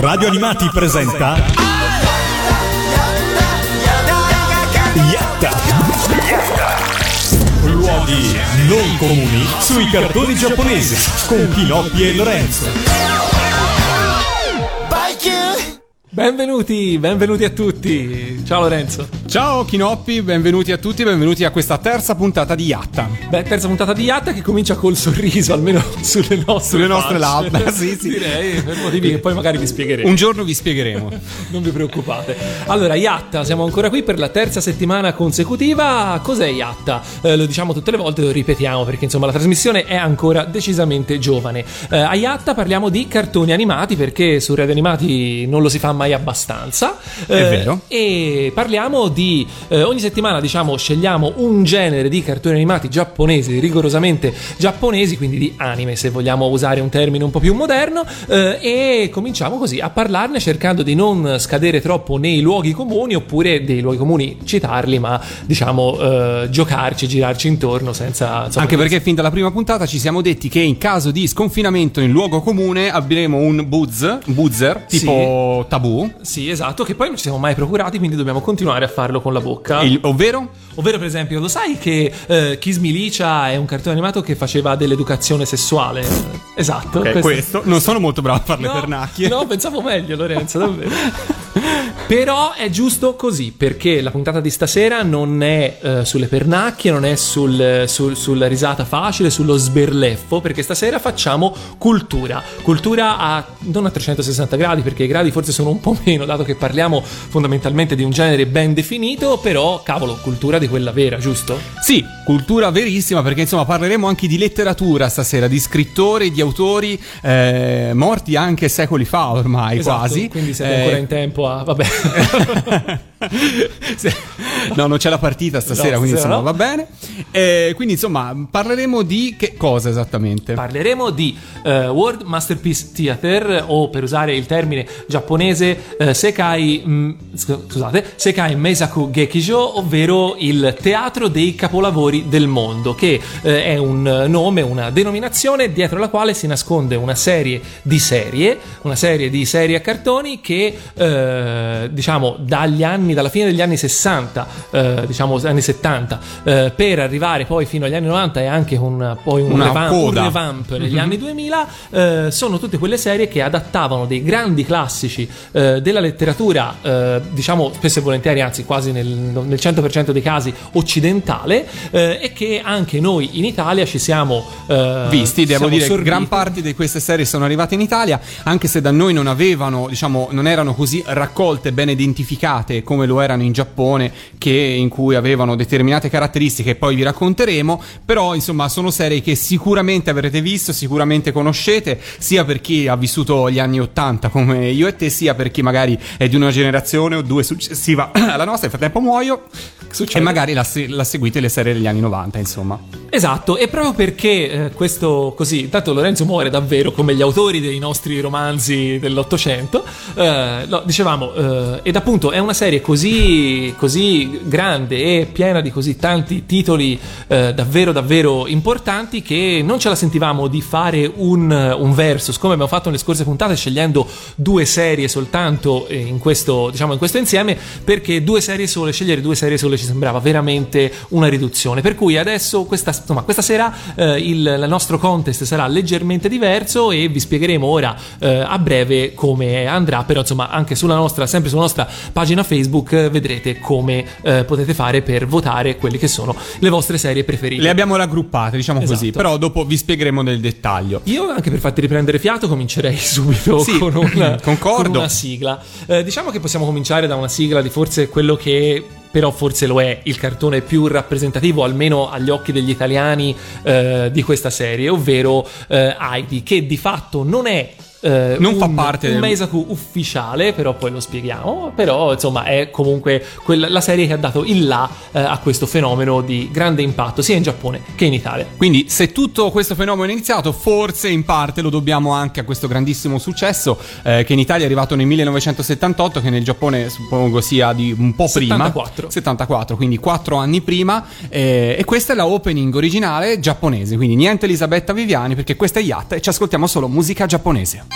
Radio Animati presenta Yatta Luoghi non comuni sui cartoni giapponesi con Pinocchio e Lorenzo Benvenuti, benvenuti a tutti. Ciao Lorenzo. Ciao Chinoppi, benvenuti a tutti, benvenuti a questa terza puntata di Yatta. Beh, terza puntata di Yatta che comincia col sorriso, almeno sulle nostre, sulle nostre labbra. sì, sì. Direi, per motivi che poi magari vi spiegheremo. Un giorno vi spiegheremo. non vi preoccupate. Allora, Yatta, siamo ancora qui per la terza settimana consecutiva. Cos'è Yatta? Eh, lo diciamo tutte le volte, lo ripetiamo perché insomma la trasmissione è ancora decisamente giovane. Eh, a Yatta parliamo di cartoni animati perché su Radio Animati non lo si fa mai abbastanza. È vero. E parliamo di eh, ogni settimana, diciamo, scegliamo un genere di cartoni animati giapponesi, rigorosamente giapponesi, quindi di anime, se vogliamo usare un termine un po' più moderno, eh, e cominciamo così a parlarne cercando di non scadere troppo nei luoghi comuni oppure dei luoghi comuni citarli, ma diciamo eh, giocarci, girarci intorno senza insomma, Anche perché fin dalla prima puntata ci siamo detti che in caso di sconfinamento in luogo comune avremo un buzz, un buzzer, tipo tabù. Sì, esatto, che poi non ci siamo mai procurati, quindi dobbiamo continuare a farlo con la bocca. Il- ovvero? Ovvero, per esempio, lo sai che eh, Kiss Milicia è un cartone animato che faceva dell'educazione sessuale? Esatto. Ok, questo. Non sono molto bravo a fare le No, pernacchie. No, pensavo meglio, Lorenzo, davvero. Però è giusto così, perché la puntata di stasera non è eh, sulle pernacchie, non è sul, sul- sulla risata facile, sullo sberleffo, perché stasera facciamo cultura. Cultura a, non a 360 gradi, perché i gradi forse sono un po' meno, dato che parliamo fondamentalmente di un genere ben definito, però, cavolo, cultura di quella vera, giusto? Sì, cultura verissima perché insomma parleremo anche di letteratura stasera, di scrittori, di autori eh, morti anche secoli fa ormai Esatto, quasi. Quindi siete Eh, ancora in tempo a... vabbè. No, non c'è la partita stasera, No, quindi insomma no. va bene. Eh, quindi insomma parleremo di che cosa esattamente? Parleremo di eh, World Masterpiece Theater o per usare il termine giapponese eh, Sekai mm, scu- scusate, Sekai Meisaku Gekijo, ovvero il teatro dei capolavori del mondo, che eh, è un nome, una denominazione dietro la quale si nasconde una serie di serie, una serie di serie a cartoni che eh, diciamo dagli anni dalla fine degli anni 60, eh, diciamo anni 70 eh, per arrivare poi fino agli anni 90 e anche un poi un revamp, un revamp negli anni 2000 eh, sono tutte quelle serie che adattavano dei grandi classici eh, della letteratura eh, diciamo spesso e volentieri anzi quasi nel, nel 100% dei casi occidentale eh, e che anche noi in Italia ci siamo eh, Visti, devo siamo dire, sorbiti. gran parte di queste serie sono arrivate in Italia, anche se da noi non avevano, diciamo, non erano così raccolte, ben identificate come lo erano in Giappone, che in cui avevano determinate caratteristiche, poi vi racconteremo. Però, insomma, sono serie che sicuramente avrete visto, sicuramente conoscete, sia per chi ha vissuto gli anni 80 come io e te, sia per chi magari è di una generazione o due successiva alla nostra. Nel frattempo muoio. Succede. E magari la, la seguite le serie degli anni 90, insomma. Esatto, e proprio perché eh, questo così, intanto Lorenzo muore davvero come gli autori dei nostri romanzi dell'Ottocento, eh, no, dicevamo, eh, ed appunto è una serie così, così grande e piena di così tanti titoli eh, davvero davvero importanti che non ce la sentivamo di fare un, un versus come abbiamo fatto nelle scorse puntate scegliendo due serie soltanto eh, in questo, diciamo, in questo insieme perché due serie sole, scegliere due serie sole ci sembrava veramente una riduzione. Per cui adesso, questa, insomma, questa sera, eh, il, il nostro contest sarà leggermente diverso e vi spiegheremo ora eh, a breve come andrà. Però, insomma, anche sulla nostra, sempre sulla nostra pagina Facebook eh, vedrete come eh, potete fare per votare quelle che sono le vostre serie preferite. Le abbiamo raggruppate, diciamo così, Esatto. però dopo vi spiegheremo nel dettaglio. Io, anche per farti riprendere fiato, comincerei subito Sì, con, una, con una sigla. Eh, diciamo che possiamo cominciare da una sigla di forse quello che però forse lo è il cartone più rappresentativo, almeno agli occhi degli italiani, eh, di questa serie, ovvero eh, Heidi, che di fatto non è eh, Non un, fa parte un del- Meisaku ufficiale, però poi lo spieghiamo. Però insomma è comunque quella- la serie che ha dato il là eh, a questo fenomeno di grande impatto sia in Giappone che in Italia. Quindi, se tutto questo fenomeno è iniziato, forse in parte lo dobbiamo anche a questo grandissimo successo eh, che in Italia è arrivato nel 1978, che nel Giappone suppongo sia di un po' prima. 74. 74, quindi 4 anni prima. eh, e questa è la opening originale giapponese, quindi niente Elisabetta Viviani, perché questa è Yatta e ci ascoltiamo solo musica giapponese.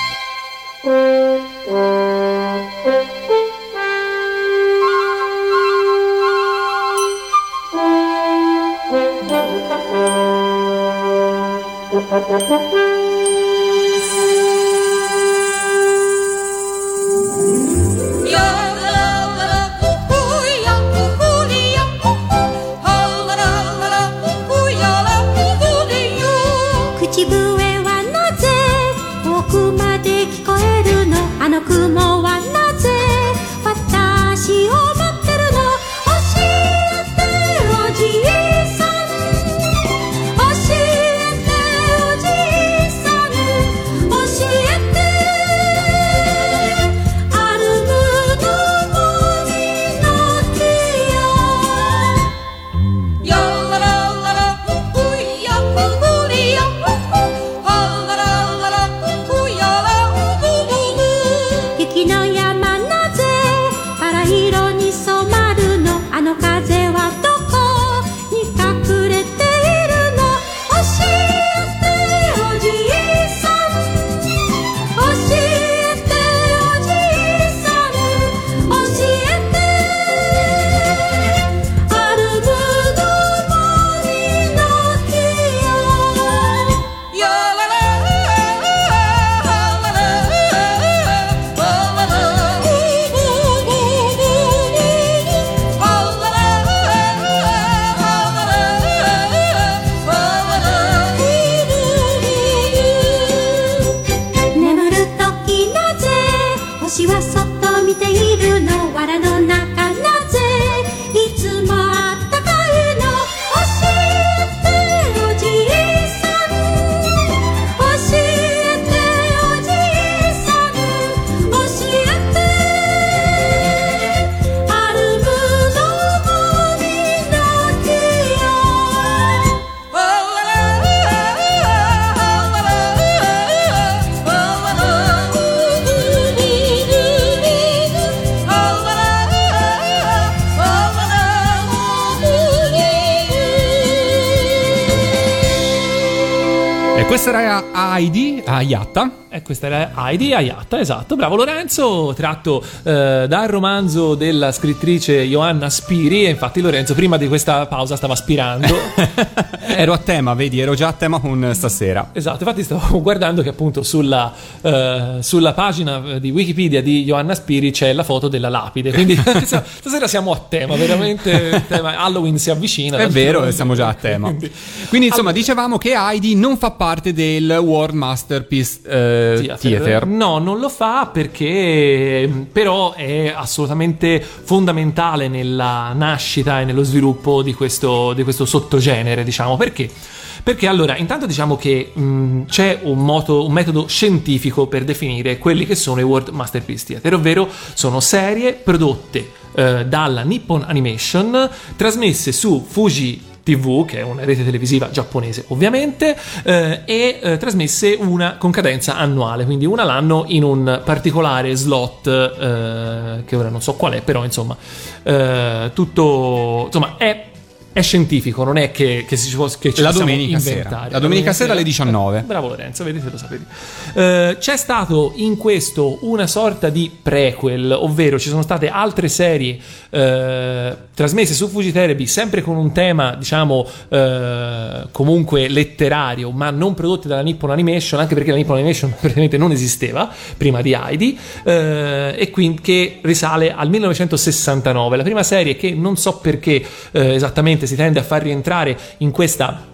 Yo. Heidi, Ayatta. Questa era Heidi Ayatta, esatto, bravo Lorenzo, tratto eh, dal romanzo della scrittrice Johanna Spiri. E infatti Lorenzo prima di questa pausa stava aspirando. ero a tema, vedi, ero già a tema con stasera. Esatto, infatti stavo guardando che appunto sulla, eh, sulla pagina di Wikipedia di Johanna Spiri c'è la foto della lapide, quindi stasera siamo a tema, veramente tema Halloween si avvicina. È vero, d'altronde. siamo già a tema. Quindi- Quindi insomma Allora- dicevamo che Heidi non fa parte del World Masterpiece eh, Theater. Theater. No, non lo fa perché mm, però è assolutamente fondamentale nella nascita e nello sviluppo di questo, di questo sottogenere, diciamo. Perché? Perché allora, intanto diciamo che mh, c'è un, moto- un metodo scientifico per definire quelli che sono i World Masterpiece Theater, ovvero sono serie prodotte eh, dalla Nippon Animation, trasmesse su Fuji TV, che è una rete televisiva giapponese ovviamente, eh, e eh, trasmesse una con cadenza annuale, quindi una l'anno in un particolare slot, eh, che ora non so qual è, però insomma, eh, tutto, insomma, è... È scientifico, non è che, che si che ci La domenica sera. La domenica sera alle 19. Bravo Lorenzo, vedete lo sapevi. Eh, c'è stato in questo una sorta di prequel, ovvero ci sono state altre serie eh, trasmesse su Fujiterebi, sempre con un tema, diciamo, eh, comunque letterario, ma non prodotte dalla Nippon Animation, anche perché la Nippon Animation praticamente non esisteva prima di Heidi, eh, e quindi che risale al 1969. La prima serie che non so perché eh, esattamente si tende a far rientrare in questa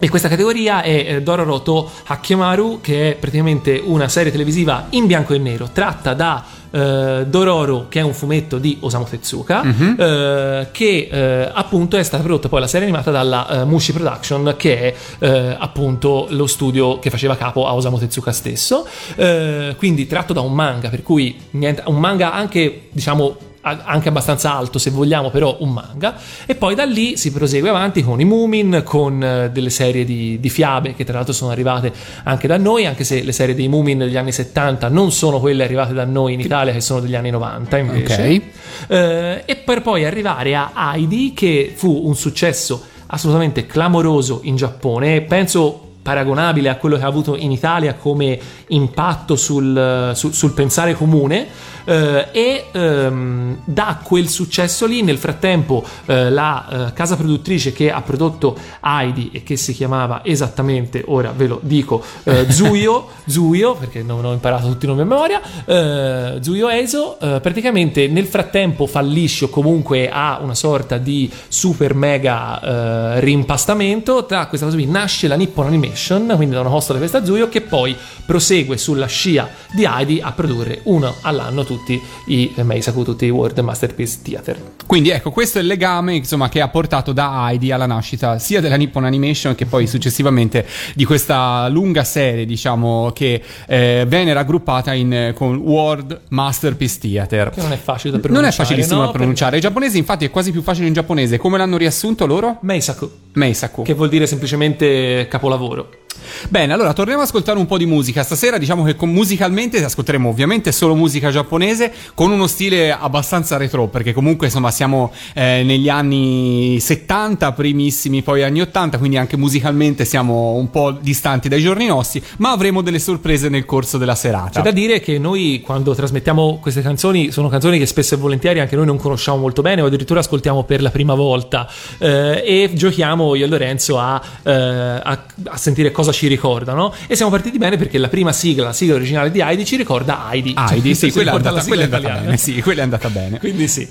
e questa categoria è eh, Dororoto Hakemaru, che è praticamente una serie televisiva in bianco e nero, tratta da eh, Dororo, che è un fumetto di Osamu Tezuka, eh, che eh, appunto è stata prodotta poi la serie animata dalla eh, Mushi Production, che è eh, appunto lo studio che faceva capo a Osamu Tezuka stesso. Quindi tratto da un manga, per cui niente, un manga anche diciamo anche abbastanza alto se vogliamo, però un manga. E poi da lì si prosegue avanti con i Moomin, con eh, delle serie di, di fiabe che tra l'altro sono arrivate anche da noi, anche se le serie dei Moomin degli anni 70 non sono quelle arrivate da noi in Italia, che sono degli anni 90 invece. Ok. Eh, e per poi arrivare a Heidi, che fu un successo assolutamente clamoroso in Giappone. Penso paragonabile a quello che ha avuto in Italia come impatto sul, sul- sul pensare comune eh, e ehm, da quel successo lì. Nel frattempo eh, la eh, casa produttrice che ha prodotto Heidi e che si chiamava esattamente, ora ve lo dico, eh, Zuyo, Zuyo perché non ho imparato tutti i nomi a memoria, eh, Zuyo Eiso, eh, praticamente nel frattempo fallisce o comunque ha una sorta di super mega rimpastamento, da questa cosa qui nasce la Nippon Animation, quindi da una costola di questa Zuyo che poi prosegue sulla scia di Heidi a produrre uno all'anno tutti i Meisaku, tutti i World Masterpiece Theater. Quindi ecco, questo è il legame insomma, che ha portato da Heidi alla nascita sia della Nippon Animation che poi successivamente di questa lunga serie, diciamo, che eh, venne raggruppata in, eh, con World Masterpiece Theater. Che non è facile da Non pronunciare. è facilissimo no? da pronunciare. Il giapponese, infatti, è quasi più facile in giapponese. Come l'hanno riassunto loro? Per- Meisaku, Meisaku. che vuol dire semplicemente capolavoro. look Bene, allora torniamo ad ascoltare un po' di musica. Stasera diciamo che con- musicalmente ascolteremo ovviamente solo musica giapponese con uno stile abbastanza retro, perché comunque insomma siamo eh, negli anni 70, primissimi poi anni 80, quindi anche musicalmente siamo un po' distanti dai giorni nostri, ma avremo delle sorprese nel corso della serata. C'è da dire che noi quando trasmettiamo queste canzoni sono canzoni che spesso e volentieri anche noi non conosciamo molto bene o addirittura ascoltiamo per la prima volta eh, e giochiamo io e Lorenzo a, eh, a- a sentire cosa ci ricordano e siamo partiti bene perché la prima sigla, la sigla originale di Heidi ci ricorda Heidi. Heidi, Cioè, sì, quella è andata, quella è andata bene. Sì, quella è andata bene. Quindi sì.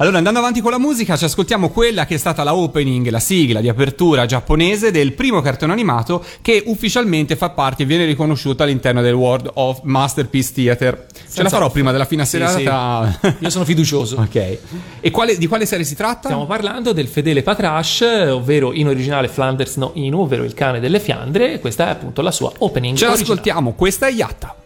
Allora, andando avanti con la musica, ci ascoltiamo quella che è stata la opening, la sigla di apertura giapponese del primo cartone animato che ufficialmente fa parte e viene riconosciuta all'interno del World of Masterpiece Theater. Ce la Senza farò off. prima della fine Sì, serata. Io sono fiducioso. ok. E quale- di quale serie si tratta? Stiamo parlando del fedele Patrash, ovvero in originale Flanders no Inu, ovvero il cane delle Fiandre, e questa è appunto la sua opening. Ce originale. l'ascoltiamo, questa è Yatta.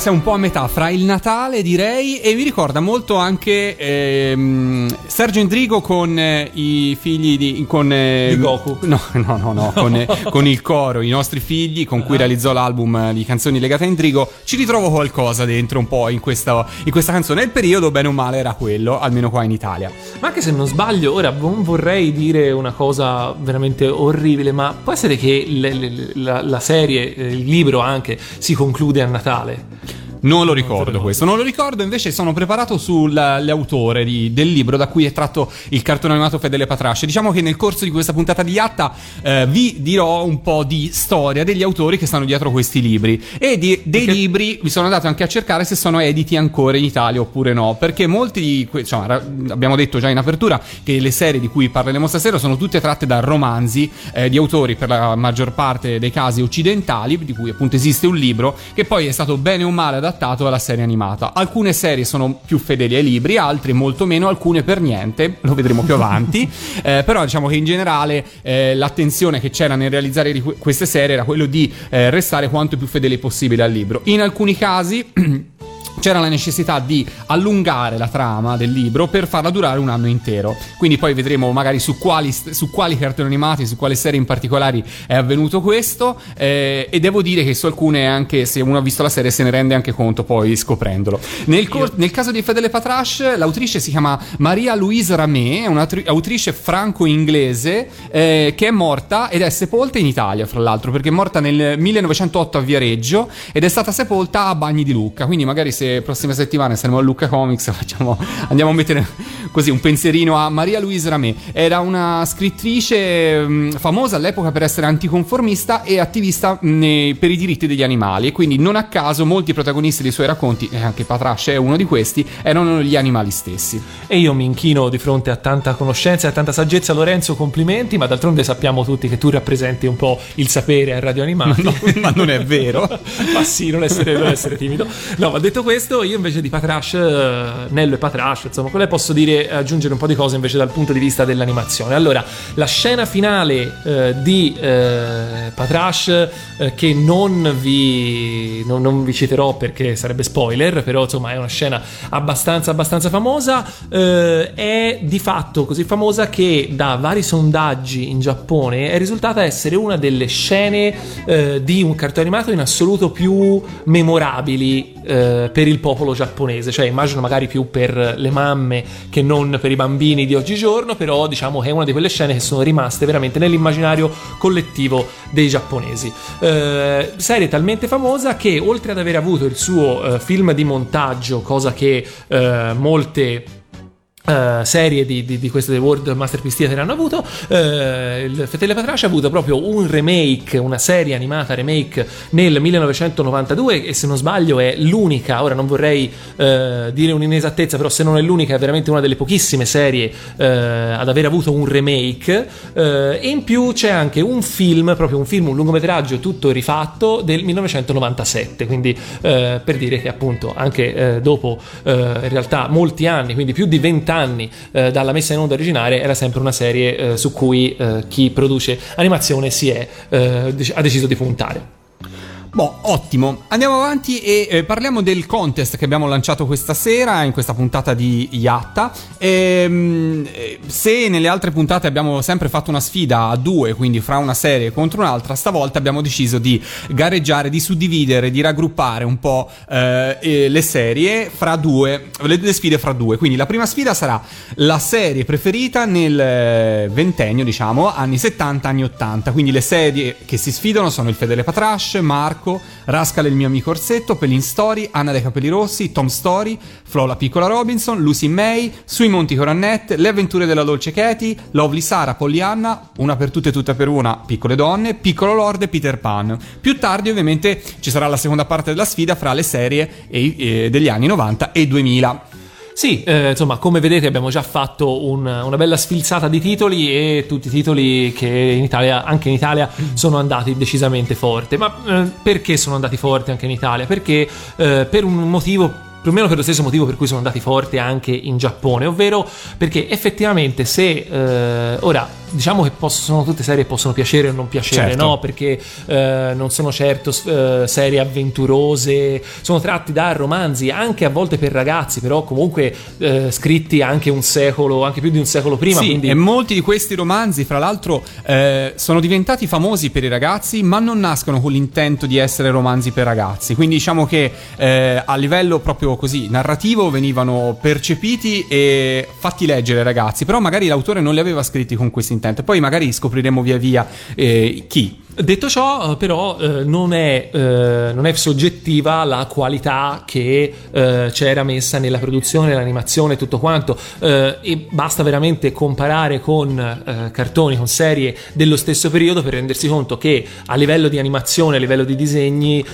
Siamo un po' a metà fra il Natale, direi, e mi ricorda molto anche ehm, Sergio Endrigo con eh, i figli di. con. eh, Di Goku. No, no, no, no, con, eh, con il coro, i nostri figli, con Ah. cui realizzò l'album di canzoni legate a Endrigo. Ci ritrovo qualcosa dentro un po' in questa, in questa canzone. Il periodo, bene o male, era quello, almeno qua in Italia. Ma anche se non sbaglio, ora non vorrei dire una cosa veramente orribile, ma può essere che le- le- la, la serie, il libro anche, si conclude a Natale. Non lo ricordo lo- questo, non lo ricordo, invece sono preparato sull'autore di- del libro da cui è tratto il cartone animato Fedele Patrasce. Diciamo che nel corso di questa puntata di Yatta eh, vi dirò un po' di storia degli autori che stanno dietro questi libri. E di- dei Perché- libri mi sono andato anche a cercare se sono editi ancora in Italia oppure no, perché molti di que- ra- abbiamo detto già in apertura che le serie di cui parleremo stasera sono tutte tratte da romanzi eh, di autori per la maggior parte dei casi occidentali, di cui appunto esiste un libro che poi è stato bene o male adattato alla serie animata. Alcune serie sono più fedeli ai libri, altre molto meno, alcune per niente, lo vedremo più avanti. Eh, però diciamo che in generale eh, l'attenzione che c'era nel realizzare que- queste serie era quello di eh, restare quanto più fedeli possibile al libro. In alcuni casi c'era la necessità di allungare la trama del libro per farla durare un anno intero. Quindi poi vedremo magari su quali, su quali cartoni animati, su quali serie in particolare è avvenuto questo. eh, e devo dire che su alcune, anche se uno ha visto la serie, se ne rende anche conto poi scoprendolo. Nel, cor- nel caso di Fedele Patrash, l'autrice si chiama Maria Louise Ramé, è un'autrice franco-inglese eh, che è morta ed è sepolta in Italia, fra l'altro, perché è morta nel 1908 a Viareggio ed è stata sepolta a Bagni di Lucca. Quindi magari se prossime settimane saremo a Lucca Comics facciamo, andiamo a mettere così un pensierino a Maria Louise Ramé. Era una scrittrice mh, famosa all'epoca per essere anticonformista e attivista mh, per i diritti degli animali e quindi non a caso molti protagonisti dei suoi racconti, e anche Patrasce è uno di questi, erano gli animali stessi. E io mi inchino di fronte a tanta conoscenza e a tanta saggezza, Lorenzo, complimenti, ma d'altronde sappiamo tutti che tu rappresenti un po' il sapere a Radio Animati. No, ma non è vero. ma sì, non essere, non essere timido. No, ma detto questo, io invece di Patrash, eh, Nello e Patrash, insomma, quelle posso dire, aggiungere un po' di cose invece dal punto di vista dell'animazione. Allora, la scena finale eh, di eh, Patrash, eh, che non vi, non, non vi citerò perché sarebbe spoiler, però insomma è una scena abbastanza, abbastanza famosa, eh, è di fatto così famosa che da vari sondaggi in Giappone è risultata essere una delle scene eh, di un cartone animato in assoluto più memorabili eh, per il popolo giapponese, cioè immagino magari più per le mamme che non per i bambini di oggigiorno, però diciamo che è una di quelle scene che sono rimaste veramente nell'immaginario collettivo dei giapponesi. Eh, serie talmente famosa che oltre ad aver avuto il suo eh, film di montaggio, cosa che eh, molte eh, serie di, di, di queste World Masterpiece Theater hanno avuto eh, il Fetele Patrace ha avuto proprio un remake una serie animata remake nel 1992 e se non sbaglio è l'unica ora non vorrei eh, dire un'inesattezza però se non è l'unica è veramente una delle pochissime serie ad aver avuto un remake e in più c'è anche un film proprio un film un lungometraggio tutto rifatto del 1997 quindi per dire che appunto anche dopo in realtà molti anni quindi più di 20 anni eh, dalla messa in onda originaria era sempre una serie eh, su cui eh, chi produce animazione è, eh, ha deciso di puntare. Boh, ottimo. Andiamo avanti e eh, parliamo del contest che abbiamo lanciato questa sera in questa puntata di Yatta. Ehm, eh, se nelle altre puntate abbiamo sempre fatto una sfida a due, quindi fra una serie contro un'altra, stavolta abbiamo deciso di gareggiare, di suddividere, di raggruppare un po' eh, eh, le serie fra due, le, le sfide fra due. Quindi la prima sfida sarà la serie preferita nel eh, ventennio, diciamo, anni 70, anni 80. Quindi le serie che si sfidano sono il Fedele Patrash, Marco, Rascal il mio amico Orsetto, Pelin Story, Anna dei Capelli Rossi, Tom Story, Flo la piccola Robinson, Lucy May, Sui Monti Corannet, Le avventure della dolce Katie, Lovely Sara, Pollyanna, Una per tutte e tutta per una, Piccole donne, Piccolo Lord e Peter Pan. Più tardi ovviamente ci sarà la seconda parte della sfida fra le serie e- e degli anni 90 e 2000. Sì, eh, insomma, come vedete abbiamo già fatto un- una bella sfilzata di titoli e tutti i titoli che in Italia, anche in Italia, sono andati decisamente forte. Ma eh, perché sono andati forti anche in Italia? Perché eh, per un motivo più o meno per lo stesso motivo per cui sono andati forte anche in Giappone, ovvero perché effettivamente se eh, ora diciamo che posso- sono tutte serie che possono piacere o non piacere, Certo. no? Perché eh, non sono certo eh, serie avventurose, sono tratti da romanzi anche a volte per ragazzi, però comunque eh, scritti anche un secolo, anche più di un secolo prima, sì, quindi e molti di questi romanzi, fra l'altro, eh, sono diventati famosi per i ragazzi, ma non nascono con l'intento di essere romanzi per ragazzi. Quindi diciamo che eh, a livello proprio così narrativo venivano percepiti e fatti leggere ragazzi, però magari l'autore non li aveva scritti con questo intento. Poi magari scopriremo via via eh, chi. Detto ciò, eh, però, eh, non, è, eh, non è soggettiva la qualità che eh, c'era messa nella produzione, nell'animazione e tutto quanto. eh, e basta veramente comparare con eh, cartoni, con serie dello stesso periodo per rendersi conto che a livello di animazione, a livello di disegni.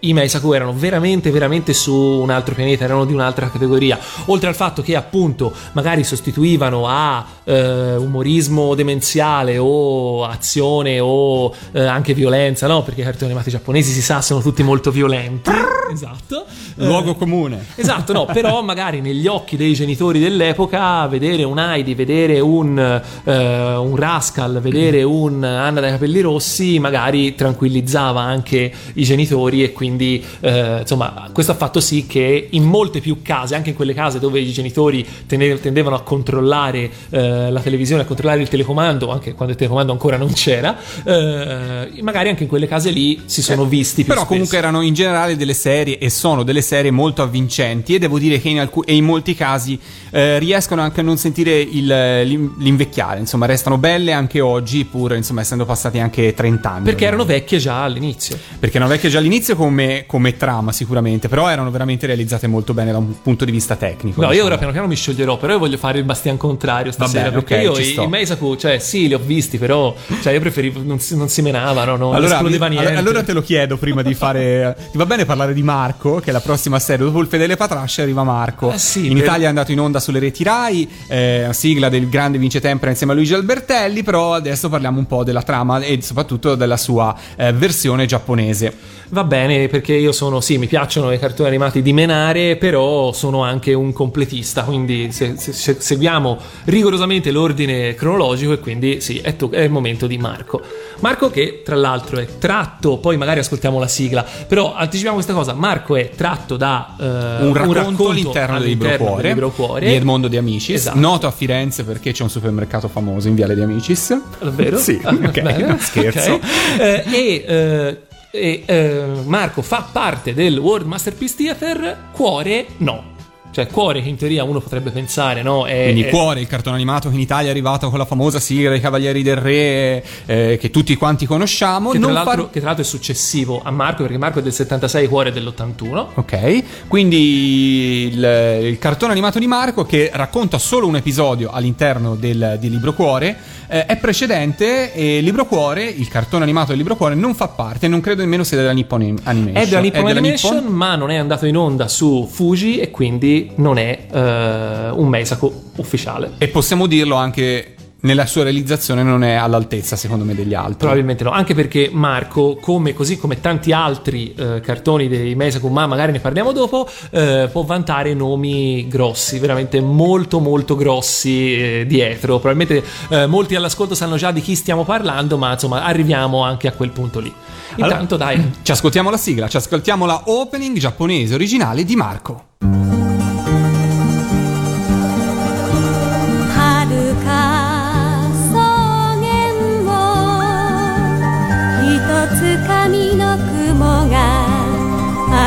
Eh, i Meisaku erano veramente, veramente su un altro pianeta, erano di un'altra categoria. Oltre al fatto che, appunto, magari sostituivano a eh, umorismo demenziale o azione o eh, anche violenza, no? Perché i cartoni animati giapponesi si sa sono tutti molto violenti. esatto. Luogo Eh, comune. Esatto, no, però magari negli occhi dei genitori dell'epoca vedere un Heidi, vedere un, eh, un Rascal, vedere un Anna dai capelli rossi magari tranquillizzava anche i genitori e quindi eh, insomma questo ha fatto sì che in molte più case, anche in quelle case dove i genitori tendevano a controllare eh, la televisione, a controllare il telecomando, anche quando il telecomando ancora non c'era, eh, magari anche in quelle case lì si sono visti più Però comunque spesso. erano in generale delle serie e sono delle serie molto avvincenti e devo dire che in, e in molti casi eh, riescono anche a non sentire il- l'in- l'invecchiare, insomma restano belle anche oggi pur insomma essendo passati anche 30 anni. perché erano ormai. vecchie già all'inizio. Perché erano vecchie già all'inizio come, come trama sicuramente, però erano veramente realizzate molto bene da un punto di vista tecnico. No, io diciamo. ora piano piano mi scioglierò, però io voglio fare il bastian contrario stasera. bene, perché ok, io i, sto. i Meisaku, cioè sì, li ho visti, però cioè, io preferivo, non si, non si menavano, non Allora, esplodeva niente. allora te lo chiedo prima di fare. Ti va bene parlare di Marco, che è la prossima serie. Dopo il Fedele Patrasce arriva Marco. Ah, sì, In per- Italia è andato in onda sulle reti Rai, eh, sigla del grande Vince Tempera insieme a Luigi Albertelli. Però adesso parliamo un po' della trama e soprattutto della sua eh, versione giapponese. Va bene, perché io sono, sì, mi piacciono i cartoni animati di menare, però sono anche un completista, quindi se, se- se- seguiamo rigorosamente l'ordine cronologico e quindi sì, è, to- è il momento di Marco. Marco che tra l'altro è tratto, poi magari ascoltiamo la sigla, però anticipiamo questa cosa, Marco è tratto da eh, Un racconto, all'interno, del libro all'interno Cuore, del Libro Cuore. di Edmondo De Amicis, Esatto. noto a Firenze perché c'è un supermercato famoso in Viale De Amicis. Davvero? Sì, Ah, ok, scherzo. Ok. Eh, e eh, e, eh, Marco fa parte del World Masterpiece Theater, Cuore no. Cioè, Cuore che in teoria uno potrebbe pensare, no? È, Quindi è- Cuore, il cartone animato che in Italia è arrivato con la famosa sigla dei Cavalieri del Re eh, che tutti quanti conosciamo. che, tra l'altro, par- che tra l'altro è successivo a Marco, perché Marco è del 76, Cuore è dell'81. Ok, quindi il, il cartone animato di Marco che racconta solo un episodio all'interno del, di Libro Cuore eh, è precedente e Libro Cuore, il cartone animato del Libro Cuore non fa parte, non credo nemmeno sia della Nippon Animation. È della Nippon Animation, Nippon? ma non è andato in onda su Fuji e quindi non è eh, un Meisaku ufficiale. E possiamo dirlo anche nella sua realizzazione non è all'altezza secondo me degli altri. Probabilmente no, anche perché Marco, come, così come tanti altri eh, cartoni dei Meisaku, ma magari ne parliamo dopo, eh, può vantare nomi grossi, veramente molto molto grossi eh, dietro. Probabilmente eh, molti all'ascolto sanno già di chi stiamo parlando, ma insomma arriviamo anche a quel punto lì. Intanto dai, Ci ascoltiamo la sigla, ci ascoltiamo la opening giapponese originale di Marco.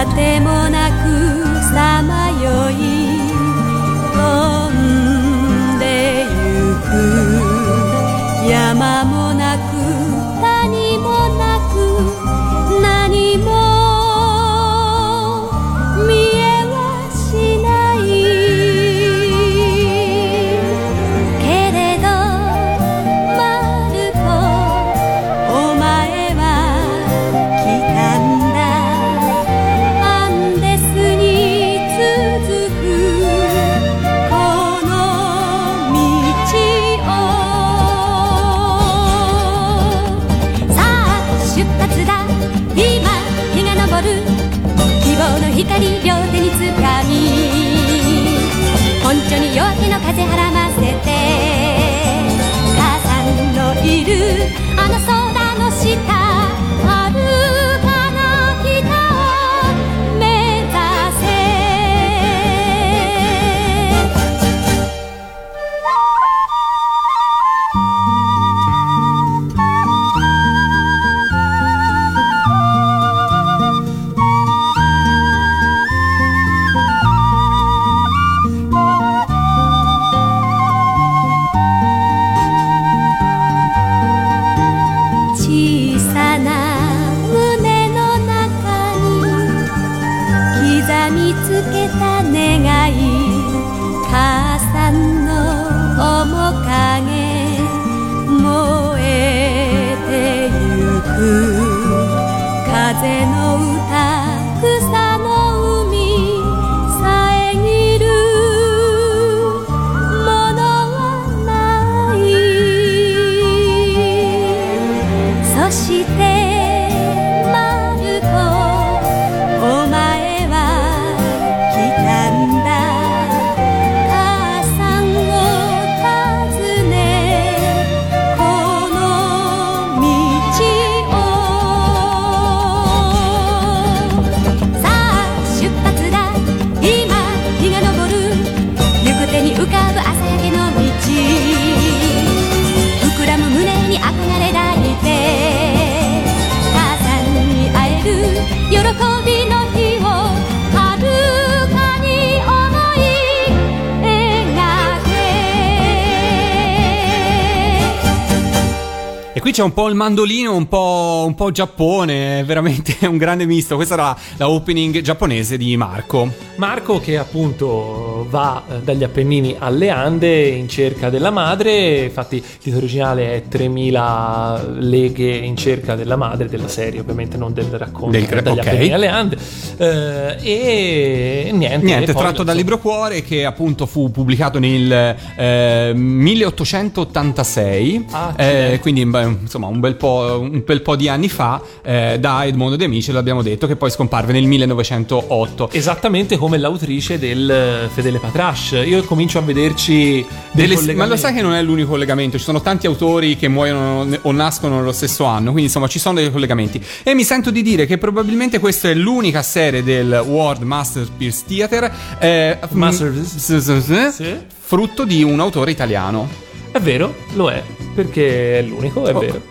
てもなく c'è un po' il mandolino, un po', un po' Giappone, veramente un grande misto. Questa era la opening giapponese di Marco. Marco che appunto va eh, dagli Appennini alle Ande in cerca della madre, infatti il titolo originale è 3000 leghe in cerca della madre della serie, ovviamente non del racconto Del- dagli ok. Appennini alle Ande. Eh, e niente, Niente, poi, tratto dal insomma, libro Cuore che appunto fu pubblicato nel eh, 1886, Ah, eh, quindi insomma un bel, po', un bel po' di anni fa, eh, da Edmondo De Amici, l'abbiamo detto, che poi scomparve nel 1908. Esattamente come l'autrice del eh, Fedele Patrash. Io comincio a vederci Delle- ma lo sai che non è l'unico collegamento, ci sono tanti autori che muoiono o nascono nello stesso anno, quindi insomma ci sono dei collegamenti. E mi sento di dire che probabilmente questa è l'unica serie del World Masterpiece Theater eh, Masterpiece? Sì. frutto di un autore italiano. È vero, lo è, perché è l'unico, è Oh. vero.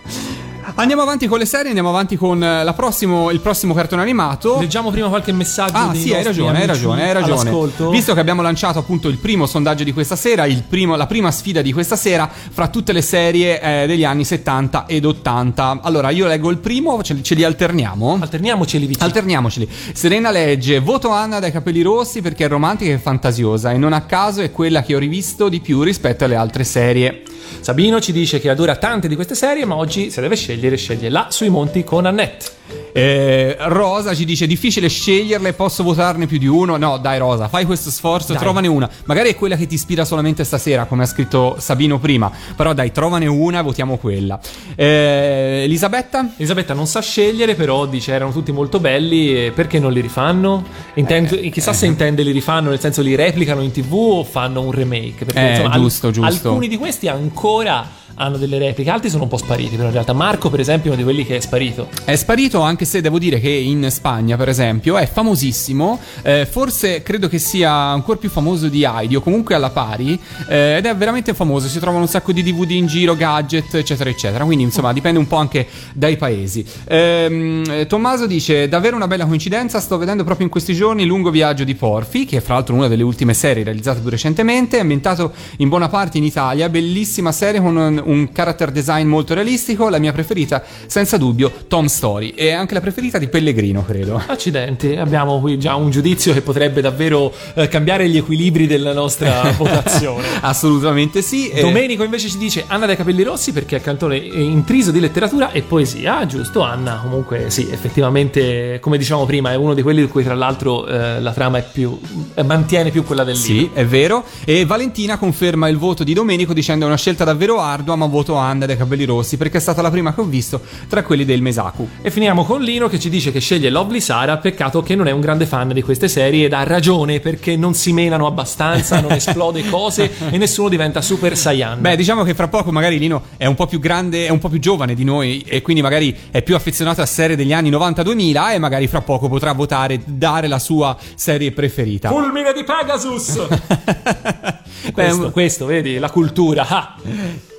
Andiamo avanti con le serie, andiamo avanti con eh, la prossimo- il prossimo cartone animato. Leggiamo prima qualche messaggio Ah sì, hai ragione, hai ragione, hai ragione. all'ascolto. Visto che abbiamo lanciato appunto il primo sondaggio di questa sera, il primo- la prima sfida di questa sera fra tutte le serie eh, degli anni 70 ed 80. Allora, io leggo il primo, ce li, ce li alterniamo. Alterniamoceli vicini. Alterniamoceli. Serena legge: Voto Anna dai capelli rossi perché è romantica e fantasiosa. E non a caso è quella che ho rivisto di più rispetto alle altre serie. Sabino ci dice che adora tante di queste serie, ma oggi se deve scegliere, sceglie là sui monti con Annette. Eh, Rosa ci dice: Difficile sceglierle, posso votarne più di uno? No, dai, Rosa, fai questo sforzo, Dai. trovane una. Magari è quella che ti ispira solamente stasera, come ha scritto Sabino prima. Però dai, trovane una, votiamo quella. Eh, Elisabetta? Elisabetta non sa scegliere, però dice erano tutti molto belli, e perché non li rifanno? Intendo- Eh, chissà se intende li rifanno, nel senso li replicano in tv o fanno un remake. Perché Eh, insomma, giusto, giusto. alcuni di questi ancora hanno delle repliche, altri sono un po' spariti, però in realtà Marco per esempio è uno di quelli che è sparito. È sparito anche se devo dire che in Spagna, per esempio, è famosissimo. eh, forse credo che sia ancora più famoso di Heidi o comunque alla pari. eh, ed è veramente famoso. Si trovano un sacco di DVD in giro, gadget, eccetera, eccetera. Quindi, insomma, dipende un po' anche dai paesi. Eh, Tommaso dice: Davvero una bella coincidenza. Sto vedendo proprio in questi giorni Lungo viaggio di Porfi, che è fra l'altro una delle ultime serie realizzate più recentemente. Ambientato in buona parte in Italia. Bellissima serie con un, character design molto realistico. La mia preferita, senza dubbio, Tom Story. E anche la preferita di Pellegrino, credo. Accidenti, abbiamo qui già un giudizio che potrebbe davvero eh, cambiare gli equilibri della nostra votazione. Assolutamente sì. Domenico invece ci dice Anna dai capelli rossi perché è cantone intriso di letteratura e poesia. Ah, giusto, Anna. Comunque, sì, effettivamente, come dicevamo prima, è uno di quelli di cui, tra l'altro, eh, la trama è più. eh, mantiene più quella del Sì, libro. è vero. E Valentina conferma il voto di Domenico dicendo è una scelta davvero ardua Shiba Mamoto Anda dei capelli rossi perché è stata la prima che ho visto tra quelli del Mesaku. E finiamo con Lino che ci dice che sceglie Lovely Sara, peccato che non è un grande fan di queste serie ed ha ragione perché non si menano abbastanza, non esplode cose e nessuno diventa super saiyan. Beh, diciamo che fra poco magari Lino è un po' più grande, è un po' più giovane di noi e quindi magari è più affezionato a serie degli anni 90-2000 e magari fra poco potrà votare, dare la sua serie preferita. Fulmine di Pegasus! Beh, questo, questo, vedi, la cultura.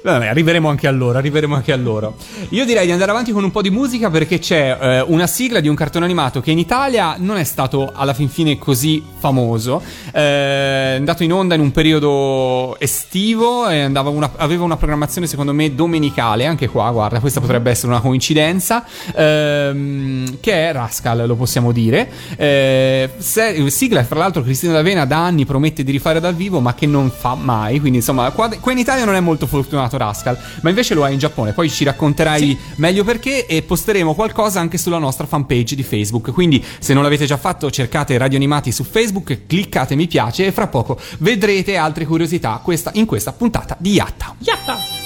Vabbè, arriveremo anche a loro, arriveremo anche a loro. Io direi di andare avanti con un po' di musica perché c'è eh, una sigla di un cartone animato che in Italia non è stato alla fin fine così famoso. Eh, è andato in onda in un periodo estivo e una- aveva una programmazione secondo me domenicale, anche qua, guarda, questa potrebbe essere una coincidenza, ehm, che è Rascal, lo possiamo dire. Eh, se- sigla fra l'altro Cristina D'Avena da anni promette di rifare dal vivo ma che non fa mai, quindi insomma qua, qua in Italia non è molto fortunato Rascal, ma invece lo è in Giappone, poi ci racconterai meglio perché e posteremo qualcosa anche sulla nostra fanpage di Facebook, quindi se non l'avete già fatto cercate Radio Animati su Facebook, cliccate mi piace e fra poco vedrete altre curiosità questa- in questa puntata di Yatta. Yatta!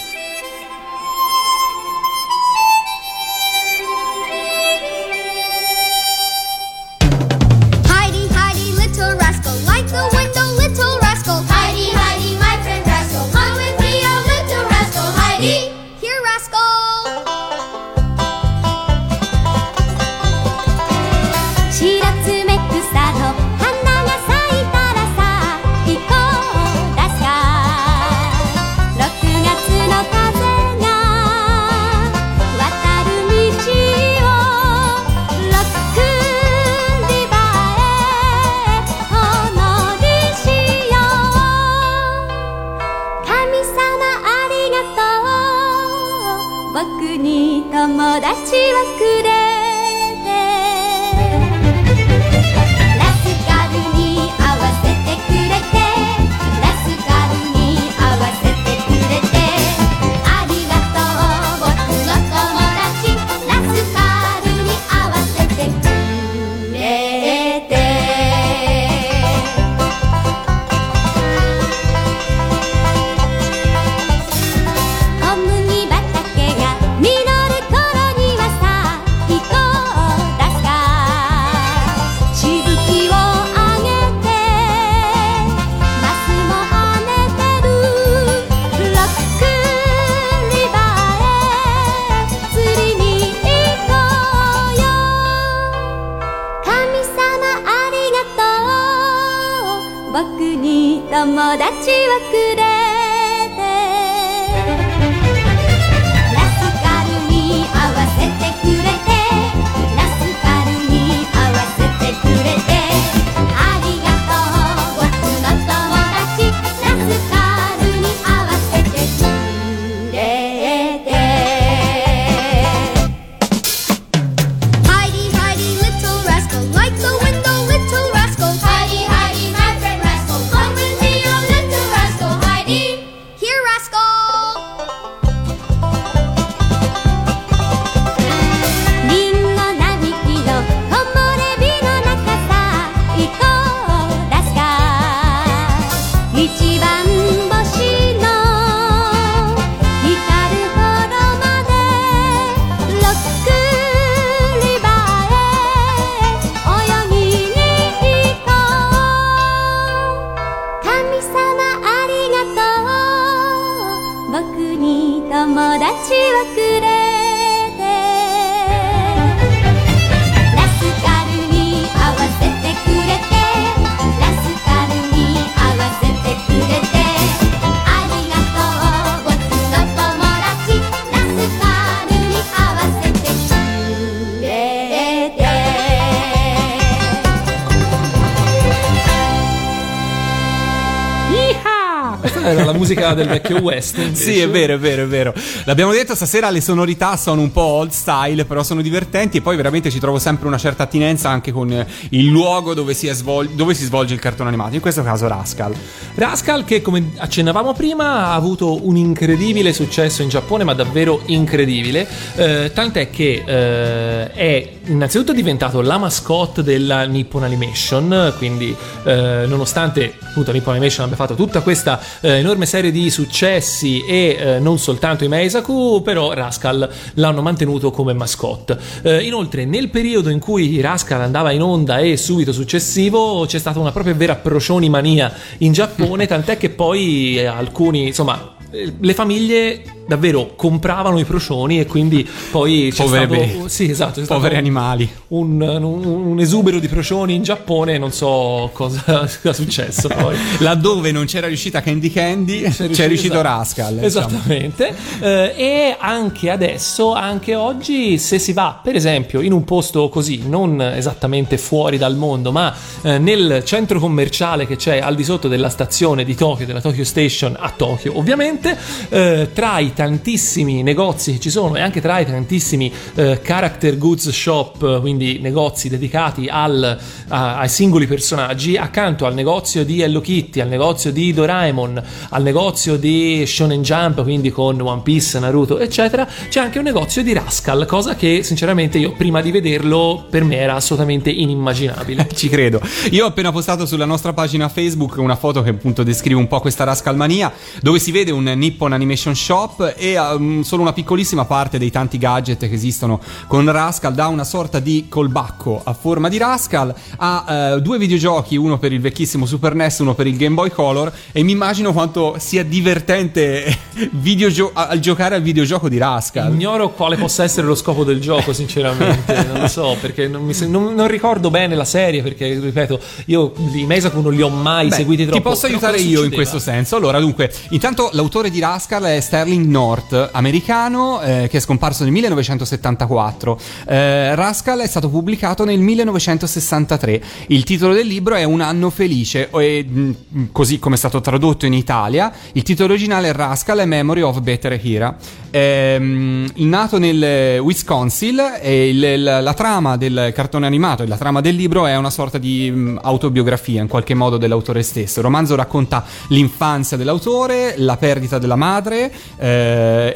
Del vecchio West. invece. Sì, è vero, è vero, è vero. L'abbiamo detto stasera, le sonorità sono un po' old style, però sono divertenti e poi veramente ci trovo sempre una certa attinenza anche con il luogo dove si, svol- dove si svolge il cartone animato, in questo caso Rascal. Rascal che come accennavamo prima ha avuto un incredibile successo in Giappone ma davvero incredibile eh, tant'è che eh, è innanzitutto diventato la mascotte della Nippon Animation quindi eh, nonostante appunto Nippon Animation abbia fatto tutta questa eh, enorme serie di successi e eh, non soltanto i Meisaku, però Rascal l'hanno mantenuto come mascotte. Eh, inoltre, nel periodo in cui Rascal andava in onda e subito successivo c'è stata una propria vera procioni mania in Giappone, tant'è che poi eh, alcuni, insomma, eh, le famiglie davvero compravano i procioni e quindi poi c'è Povere stato, sì, esatto, c'è stato Poveri animali. un, un- un esubero di procioni in Giappone, non so cosa sia successo poi. Laddove non c'era riuscita Candy Candy, c'è riuscito, esatto. Rascal. diciamo. Esattamente. Eh, e anche adesso, anche oggi, se si va, per esempio, in un posto così, non esattamente fuori dal mondo, ma eh, nel centro commerciale che c'è al di sotto della stazione di Tokyo, della Tokyo Station a Tokyo, ovviamente, eh, tra i tantissimi negozi che ci sono e anche tra i tantissimi eh, character goods shop, quindi negozi dedicati al- a- ai singoli personaggi, accanto al negozio di Hello Kitty, al negozio di Doraemon, al negozio di Shonen Jump, quindi con One Piece, Naruto, eccetera, c'è anche un negozio di Rascal, cosa che sinceramente io prima di vederlo per me era assolutamente inimmaginabile. Ci credo. Io ho appena postato sulla nostra pagina Facebook una foto che appunto descrive un po' questa Rascalmania, dove si vede un Nippon Animation Shop e um, solo una piccolissima parte dei tanti gadget che esistono con Rascal da una sorta di colbacco a forma di Rascal a eh, due videogiochi, uno per il vecchissimo Super NES, uno per il Game Boy Color e mi immagino quanto sia divertente videogio- al giocare al videogioco di Rascal. Ignoro quale possa essere lo scopo del gioco, sinceramente. Non lo so, perché non, mi non- non ricordo bene la serie. Perché, ripeto, io i Meisaku non li ho mai Beh, seguiti troppo. Ti posso aiutare io in succedeva? questo senso. Allora, dunque, intanto l'autore di Rascal è Sterling North, americano, eh, che è scomparso nel 1974. Eh, Rascal è stato pubblicato nel 1963. Il titolo del libro è Un anno felice, e, mh, così come è stato tradotto in Italia. Il titolo originale è Rascal, a Memory of Better Hira. Ehm, nato nel Wisconsin, e il- la, la trama del cartone animato e la trama del libro è una sorta di mh, autobiografia in qualche modo dell'autore stesso. Il romanzo racconta l'infanzia dell'autore, la perdita della madre eh,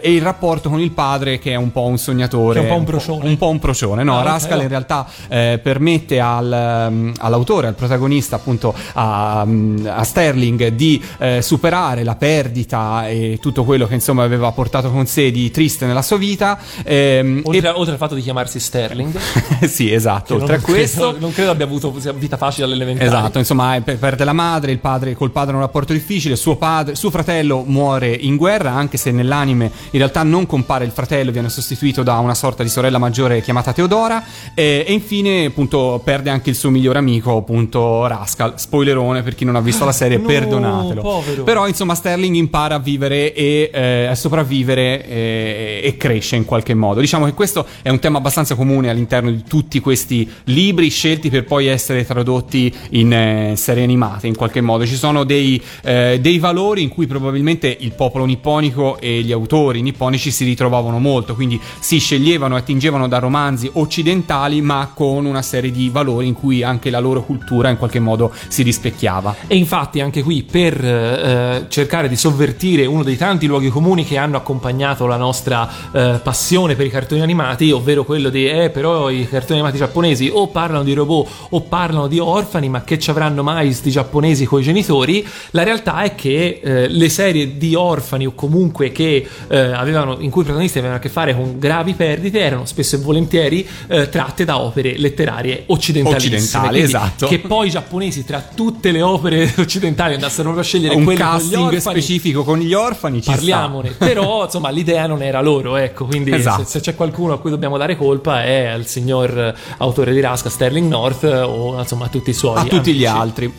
e il rapporto con il padre che è un po' un sognatore. Che è un po' un procione. Un po' un procione, no? Ah, Rascal no. in realtà eh, permette al, um, all'autore, al protagonista, appunto a, um, a Sterling di eh, superare la perdita e tutto quello che insomma aveva portato con sé di triste nella sua vita. ehm, Oltre, oltre al fatto di chiamarsi Sterling, e- sì, esatto. Oltre a questo. credo, non credo abbia avuto vita facile all'elementare. Esatto, insomma, eh, per- perde la madre, il padre col padre ha un rapporto difficile, suo, padre, suo fratello muore in guerra, anche se nell'anime in realtà non compare il fratello, viene sostituito da una sorta di sorella maggiore chiamata Teodora, e, e infine appunto perde anche il suo migliore amico, appunto Rascal. Spoilerone per chi non ha visto la serie, No, perdonatelo. povero. Però insomma Sterling impara a vivere e eh, a sopravvivere e, e cresce in qualche modo. Diciamo che questo è un tema abbastanza comune all'interno di tutti questi libri scelti per poi essere tradotti in eh, serie animate in qualche modo. Ci sono dei, eh, dei valori in cui probabilmente il popolo nipponico e gli autori nipponici si ritrovavano molto, quindi si sceglievano e attingevano da romanzi occidentali ma con una serie di valori in cui anche la loro cultura in qualche modo si rispecchiava. E infatti anche qui per eh, cercare di sovvertire uno dei tanti luoghi comuni che hanno accompagnato la nostra eh, passione per i cartoni animati, ovvero quello di eh però i cartoni animati giapponesi o parlano di robot o parlano di orfani, ma che ci avranno mai sti giapponesi coi genitori? La realtà è che eh, le serie di orfani o comunque che eh, avevano in cui i protagonisti avevano a che fare con gravi perdite erano spesso e volentieri eh, tratte da opere letterarie. Occidentali, esatto. Che poi i giapponesi tra tutte le opere occidentali andassero proprio a scegliere Un con casting orfani, specifico con gli orfani ci sta. Parliamone, però insomma l'idea non era loro, ecco, quindi Esatto. se, se c'è qualcuno a cui dobbiamo dare colpa è al signor eh, autore di Rasca, Sterling North o insomma a tutti i suoi a tutti gli amici. altri.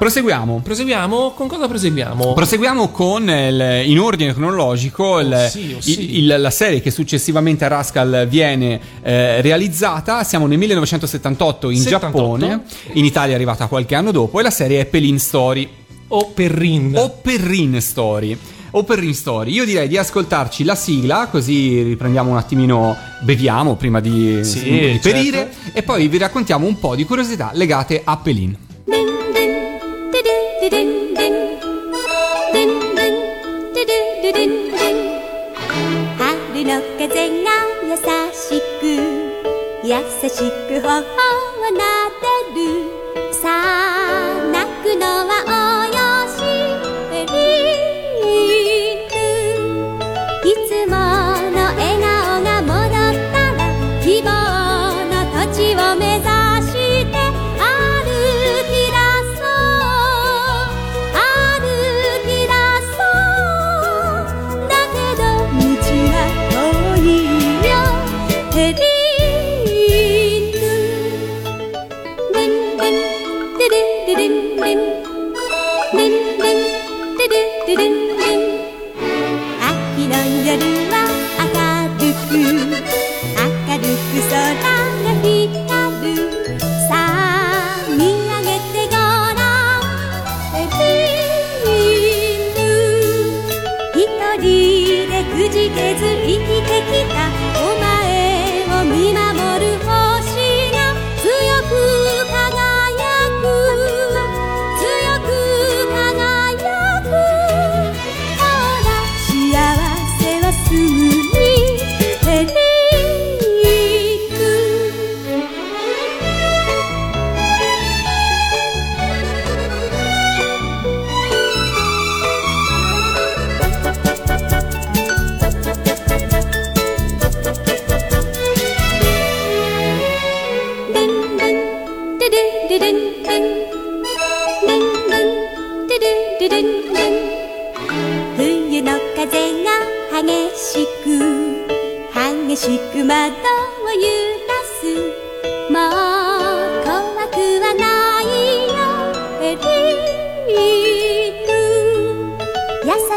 Proseguiamo. Proseguiamo, con cosa proseguiamo? Proseguiamo con il- in ordine cronologico il- Oh sì, oh il- sì. il- la serie che successivamente a Rascal viene eh, realizzata. Siamo nel 1978 in 78. Giappone, in Italia è arrivata qualche anno dopo e la serie è Pelin Story o Perrin. o Perrin Story. O Perrin Story. Io direi di ascoltarci la sigla, così riprendiamo un attimino, beviamo prima di, Sì, di perire certo. e poi vi raccontiamo un po' di curiosità legate a Pelin. 優しく頬をな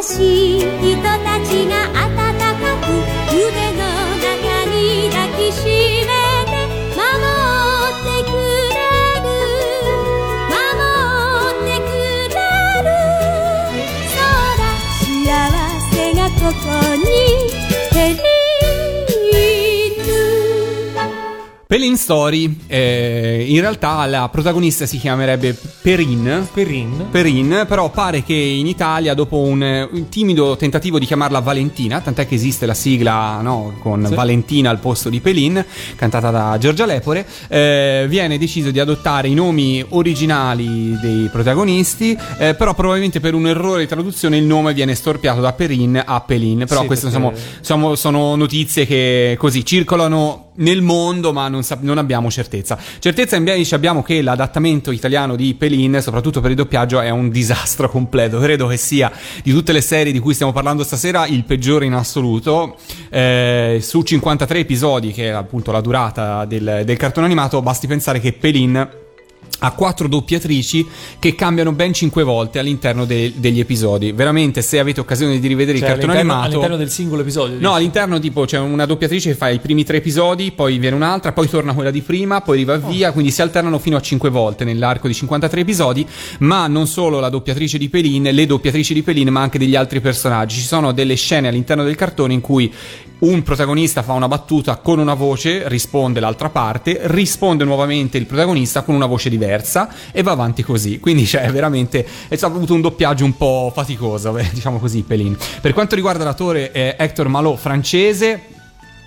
しい人た Pelin Story, eh, in realtà la protagonista si chiamerebbe Perin. Perrin. Perin, però pare che in Italia, dopo un, un timido tentativo di chiamarla Valentina, tant'è che esiste la sigla no, con Sì. Valentina al posto di Pelin, cantata da Giorgia Lepore, eh, viene deciso di adottare i nomi originali dei protagonisti, eh, però probabilmente per un errore di traduzione il nome viene storpiato da Perin a Pelin. Però Sì, queste perché- sono, sono notizie che così circolano nel mondo, ma non, sap- non abbiamo certezza. Certezza invece abbiamo che l'adattamento italiano di Pelin, soprattutto per il doppiaggio, è un disastro completo. Credo che sia di tutte le serie di cui stiamo parlando stasera il peggiore in assoluto. Eh, su 53 episodi, che è appunto la durata del, del cartone animato, basti pensare che Pelin ha quattro doppiatrici che cambiano ben cinque volte all'interno de- degli episodi. Veramente, se avete occasione di rivedere Cioè, il cartone all'interno, animato. all'interno del singolo episodio. No, dici? all'interno tipo c'è una doppiatrice che fa i primi tre episodi, poi viene un'altra, poi torna quella di prima, poi riva via, quindi si alternano fino a cinque volte nell'arco di 53 episodi, ma non solo la doppiatrice di Pelin, le doppiatrici di Pelin, ma anche degli altri personaggi. Ci sono delle scene all'interno del cartone in cui un protagonista fa una battuta con una voce, risponde l'altra parte, risponde nuovamente il protagonista con una voce diversa e va avanti così. Quindi c'è veramente è stato avuto un doppiaggio un po' faticoso, diciamo così, Pelin. Per quanto riguarda l'attore eh, Hector Malot francese,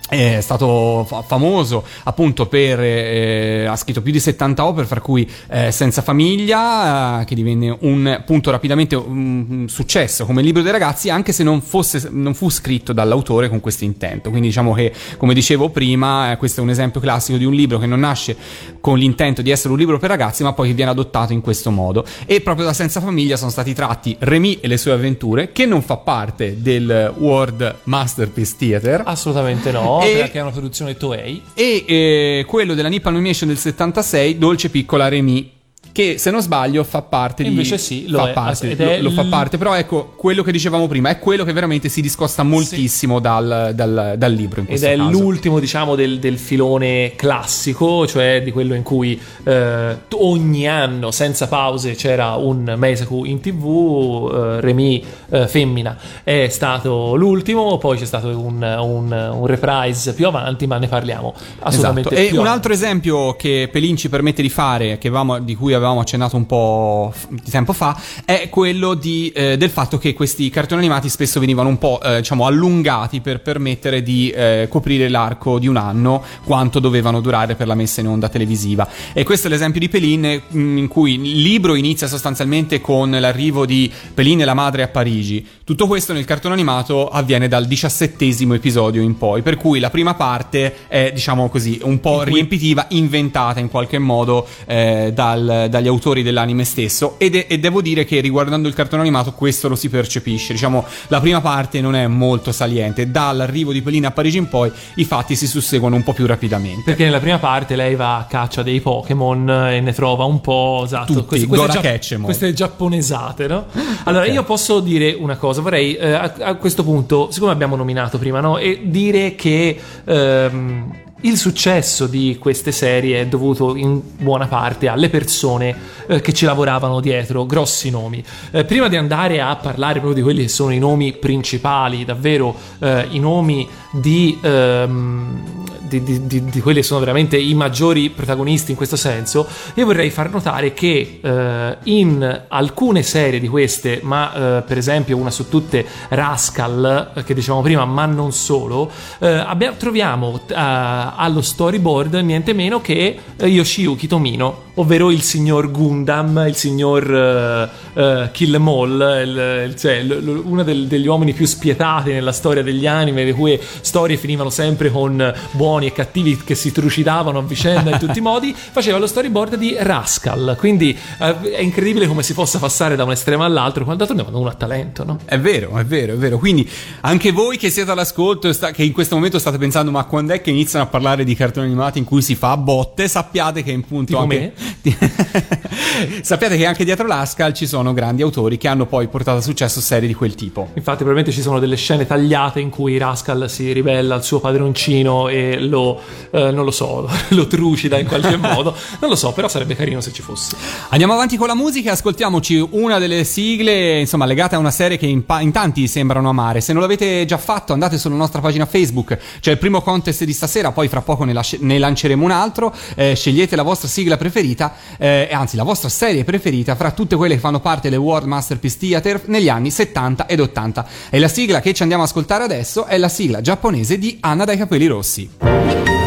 è stato fa- famoso appunto per eh, ha scritto più di 70 opere fra cui eh, Senza famiglia eh, che divenne un appunto rapidamente un, un successo come libro dei ragazzi anche se non, fosse, non fu scritto dall'autore con questo intento. Quindi diciamo che come dicevo prima eh, questo è un esempio classico di un libro che non nasce con l'intento di essere un libro per ragazzi ma poi che viene adottato in questo modo. E proprio da Senza famiglia sono stati tratti Remy e le sue avventure che non fa parte del World Masterpiece Theater. Assolutamente no, E- perché è una produzione Toei. e eh, quello della Nippon Animation del 76, Dolce Piccola Remy. Che se non sbaglio fa parte di. Invece sì, lo fa è. parte, lo, lo fa parte. Però ecco, quello che dicevamo prima è quello che veramente si discosta moltissimo dal, dal- dal libro. Ed è caso. l'ultimo, diciamo, del, del filone classico, cioè di quello in cui eh, ogni anno, senza pause, c'era un Meisaku in tv, eh, Remy eh, femmina è stato l'ultimo, poi c'è stato un, un- un reprise più avanti, ma ne parliamo assolutamente Esatto. E un altro esempio che Pelin ci permette di fare, che avevamo- di cui avevamo accennato un po' di tempo fa, è quello di, eh, del fatto che questi cartoni animati spesso venivano un po' eh, diciamo allungati per permettere di eh, coprire l'arco di un anno quanto dovevano durare per la messa in onda televisiva. E questo è l'esempio di Pelin, mh, in cui il libro inizia sostanzialmente con l'arrivo di Pelin e la madre a Parigi. Tutto questo nel cartone animato avviene dal diciassettesimo episodio in poi, per cui la prima parte è, diciamo così, un po' riempitiva, inventata in qualche modo eh, dal, dal dagli autori dell'anime stesso ed è- e devo dire che riguardando il cartone animato questo lo si percepisce. Diciamo, la prima parte non è molto saliente, dall'arrivo di Pelina a Parigi in poi i fatti si susseguono un po' più rapidamente. Perché nella prima parte lei va a caccia dei Pokémon e ne trova un po', esatto, Tutti, Dora Catchemon. queste giapponesate, no? Allora, Ok. io posso dire una cosa, vorrei eh, a, a questo punto, siccome abbiamo nominato prima, no? E dire che ehm, il successo di queste serie è dovuto in buona parte alle persone eh, che ci lavoravano dietro, grossi nomi. Eh, prima di andare a parlare proprio di quelli che sono i nomi principali, davvero eh, i nomi di, ehm, di, di- di- di quelli che sono veramente i maggiori protagonisti in questo senso, io vorrei far notare che eh, in alcune serie di queste, ma eh, per esempio una su tutte, Rascal, eh, che dicevamo prima, ma non solo, eh, abbiamo- troviamo eh, allo storyboard niente meno che eh, Yoshiyuki Tomino, ovvero il signor Gundam, il signor eh, eh, Kill Em All, il- il- cioè, l- l- uno del- degli uomini più spietati nella storia degli anime, le cui storie finivano sempre con buoni e cattivi che si trucidavano a vicenda in tutti i modi, faceva lo storyboard di Rascal. Quindi eh, è incredibile come si possa passare da un estremo all'altro quando torniamo uno a talento, no? È vero, è vero, è vero. Quindi anche voi che siete all'ascolto sta- che in questo momento state pensando ma quando è che iniziano a parlare di cartoni animati in cui si fa botte, sappiate che in punto anche sappiate che anche dietro l'Ascal ci sono grandi autori che hanno poi portato a successo serie di quel tipo. Infatti, probabilmente ci sono delle scene tagliate in cui Rascal si ribella al suo padroncino e lo, eh, non lo so, lo trucida in qualche modo. Non lo so, però sarebbe carino se ci fosse. Andiamo avanti con la musica ascoltiamoci una delle sigle, insomma, legate a una serie che in, pa- in tanti sembrano amare. Se non l'avete già fatto, andate sulla nostra pagina Facebook. C'è il primo contest di stasera, poi fra poco ne, lasce- ne lanceremo un altro. Eh, scegliete la vostra sigla preferita, eh, anzi, la vostra serie preferita fra tutte quelle che fanno parte del World Masterpiece Theater negli anni 70 ed 80. E la sigla che ci andiamo ad ascoltare adesso è la sigla giapponese di Anna dai capelli rossi.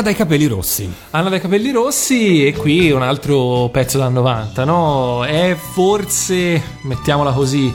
Anna dai capelli rossi. Anna dai capelli rossi e qui un altro pezzo da 90, no? È forse, mettiamola così,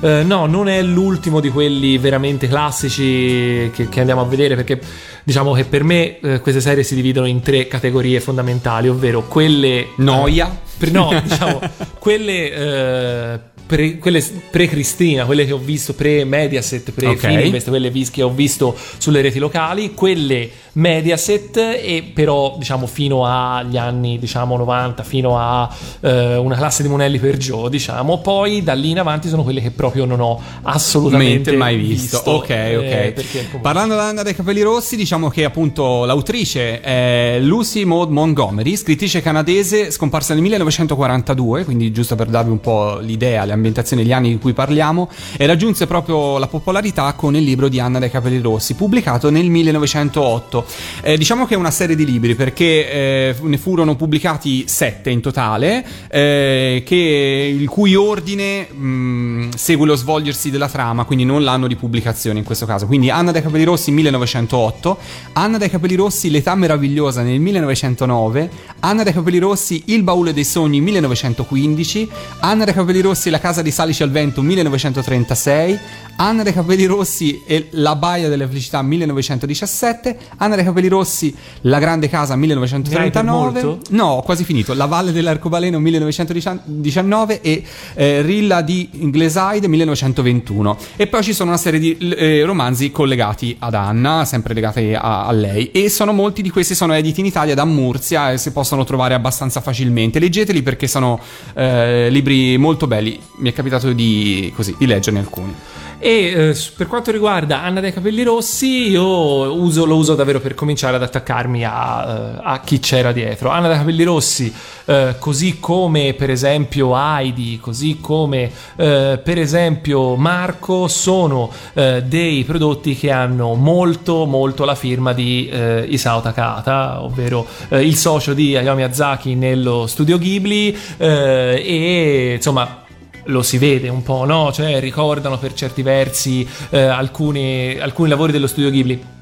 eh, no, non è l'ultimo di quelli veramente classici che, che andiamo a vedere perché diciamo che per me eh, queste serie si dividono in tre categorie fondamentali, ovvero quelle... Noia. Per- no, diciamo, quelle eh, pre- quelle pre-Cristina, quelle che ho visto pre-Mediaset, pre-Fininvest, quelle vis- che ho visto sulle reti locali, quelle Mediaset e però diciamo fino agli anni diciamo 90, fino a eh, una classe di monelli per Joe, diciamo, poi da lì in avanti sono quelle che proprio non ho assolutamente Mente mai visto. Ok, ok. eh, perché comunque- Parlando dell'Anna dei capelli rossi, diciamo che appunto l'autrice è Lucy Maud Montgomery, scrittrice canadese scomparsa nel 1942, quindi giusto per darvi un po' l'idea, le ambientazioni degli anni di cui parliamo, e raggiunse proprio la popolarità con il libro di Anna dei capelli rossi, pubblicato nel 1908. Eh, diciamo che è una serie di libri perché eh, ne furono pubblicati sette in totale, eh, che- il cui ordine mh, segue lo svolgersi della trama, quindi non l'anno di pubblicazione in questo caso. Quindi Anna dai capelli rossi 1908, Anna dai capelli rossi L'età meravigliosa nel 1909, Anna dai capelli rossi Il baule dei sogni 1915, Anna dai capelli rossi La casa di Salici al vento 1936, Anna dai capelli rossi e La baia delle felicità 1917, Anna dai capelli rossi La grande casa Ne hai per 1939. molto? No, ho quasi finito. La Valle dell'Arcobaleno 1919 e eh, Rilla di Ingleside 1921. E poi ci sono una serie di eh, romanzi collegati ad Anna, sempre legati a, a lei. E sono molti di questi sono editi in Italia da Murcia e si possono trovare abbastanza facilmente. Leggeteli perché sono eh, libri molto belli. Mi è capitato di, così, di leggerne alcuni. E eh, per quanto riguarda Anna dei capelli rossi, io uso- lo uso davvero per cominciare ad attaccarmi a, eh, a chi c'era dietro. Anna dei capelli rossi, eh, così come per esempio Heidi, così come eh, per esempio Marco, sono eh, dei prodotti che hanno molto molto la firma di eh, Isao Takata, ovvero il socio di Hayao Miyazaki nello studio Ghibli e insomma lo si vede un po', no? Cioè ricordano per certi versi eh, alcuni, alcuni lavori dello studio Ghibli.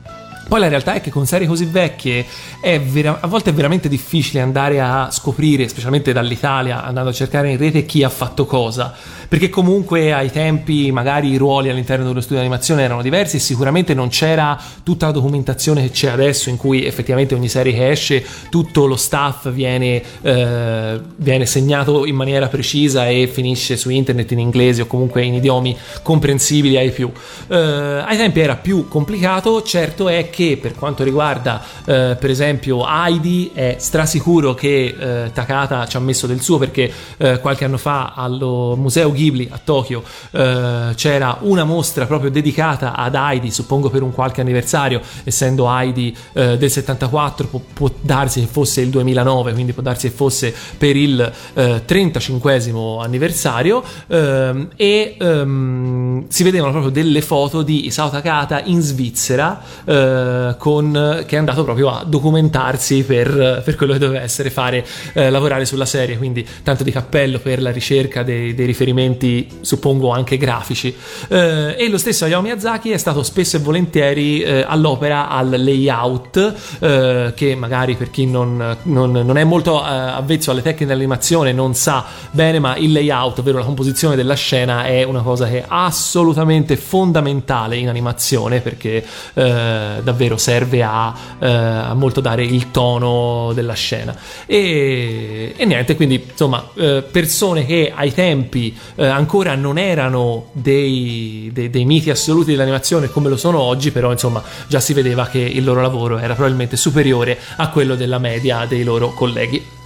Poi la realtà è che con serie così vecchie vera- a volte è veramente difficile andare a scoprire, specialmente dall'Italia, andando a cercare in rete chi ha fatto cosa. Perché comunque ai tempi magari i ruoli all'interno dello studio di animazione erano diversi e sicuramente non c'era tutta la documentazione che c'è adesso in cui effettivamente ogni serie che esce tutto lo staff viene, eh, viene segnato in maniera precisa e finisce su internet in inglese o comunque in idiomi comprensibili ai più. Eh, ai tempi era più complicato, certo è che per quanto riguarda eh, per esempio Heidi è strasicuro che eh, Takata ci ha messo del suo perché eh, qualche anno fa allo Museo Ghibli a Tokyo eh, c'era una mostra proprio dedicata ad Heidi, suppongo per un qualche anniversario, essendo Heidi eh, del 74 può, può darsi che fosse il 2009, quindi può darsi che fosse per il eh, 35 anniversario ehm, e ehm, si vedevano proprio delle foto di Isao Takata in Svizzera eh, con, che è andato proprio a documentarsi per, per quello che doveva essere fare eh, lavorare sulla serie quindi tanto di cappello per la ricerca dei, dei riferimenti suppongo anche grafici. Eh, e lo stesso Hayao Miyazaki è stato spesso e volentieri eh, all'opera al layout eh, che magari per chi non, non- non è molto eh, avvezzo alle tecniche dell'animazione non sa bene ma il layout ovvero la composizione della scena è una cosa che è assolutamente fondamentale in animazione perché eh, davvero serve a, eh, a molto dare il tono della scena. E, e niente quindi insomma eh, persone che ai tempi eh, ancora non erano dei, dei- dei miti assoluti dell'animazione come lo sono oggi però insomma già si vedeva che il loro lavoro era probabilmente superiore a quello della media dei loro colleghi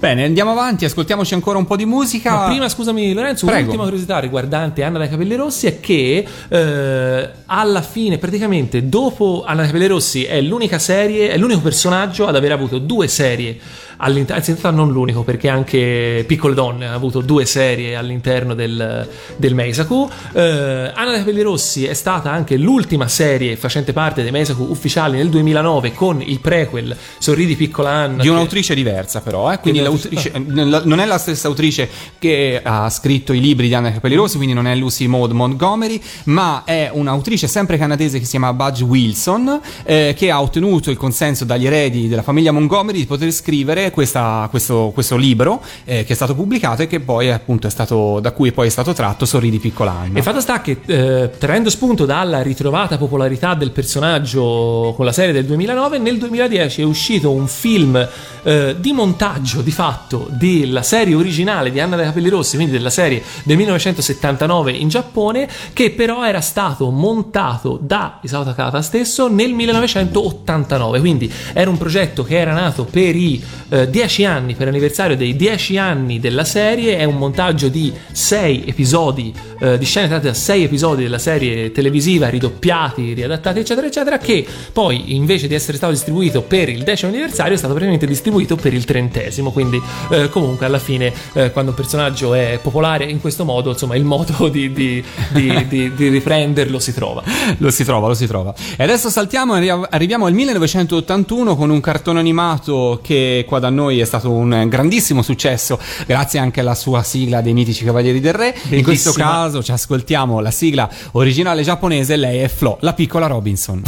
Bene, andiamo avanti, ascoltiamoci ancora un po' di musica. ma prima, scusami, Lorenzo, Prego. un'ultima curiosità riguardante Anna dai capelli rossi è che eh, alla fine, praticamente, dopo Anna dai capelli rossi, è l'unica serie, è l'unico personaggio ad aver avuto due serie all'interno, anzi, in realtà non l'unico, perché anche Piccole Donne ha avuto due serie all'interno del, del Meisaku. Eh, Anna dai capelli rossi è stata anche l'ultima serie facente parte dei Meisaku ufficiali nel 2009 con il prequel Sorridi piccola Anna. Di che- un'autrice diversa, però, eh? quindi Che- l'autrice- n- non è la stessa autrice che ha scritto i libri di Anna Capelli Rossi, quindi non è Lucy Maud Montgomery, ma è un'autrice sempre canadese che si chiama Budge Wilson, eh, che ha ottenuto il consenso dagli eredi della famiglia Montgomery di poter scrivere questa- questo, questo libro eh, che è stato pubblicato e che poi appunto è stato, da cui poi è stato tratto Sorridi piccola Anna. E fatto sta che, eh, traendo spunto dalla ritrovata popolarità del personaggio con la serie del 2009, nel 2010 è uscito un film eh, di montaggio di fatto della serie originale di Anna dei Capelli Rossi, quindi della serie del 1979 in Giappone, che però era stato montato da Isao Takata stesso nel 1989. Quindi era un progetto che era nato per i eh, 10 anni, per l'anniversario dei 10 anni della serie. È un montaggio di 6 episodi, eh, di scene tratte da 6 episodi della serie televisiva, ridoppiati, riadattati, eccetera, eccetera, che poi invece di essere stato distribuito per il decimo anniversario è stato praticamente distribuito per il trentesimo. Quindi eh, comunque alla fine eh, quando un personaggio è popolare in questo modo, insomma il modo di, di- di- di- riprenderlo si trova. Lo si trova, lo si trova. E adesso saltiamo e arri- arriviamo al 1981 con un cartone animato che qua da noi è stato un grandissimo successo, grazie anche alla sua sigla dei mitici Cavalieri del Re. In questo Bellissima. caso ci ascoltiamo la sigla originale giapponese, lei è Flo, la piccola Robinson.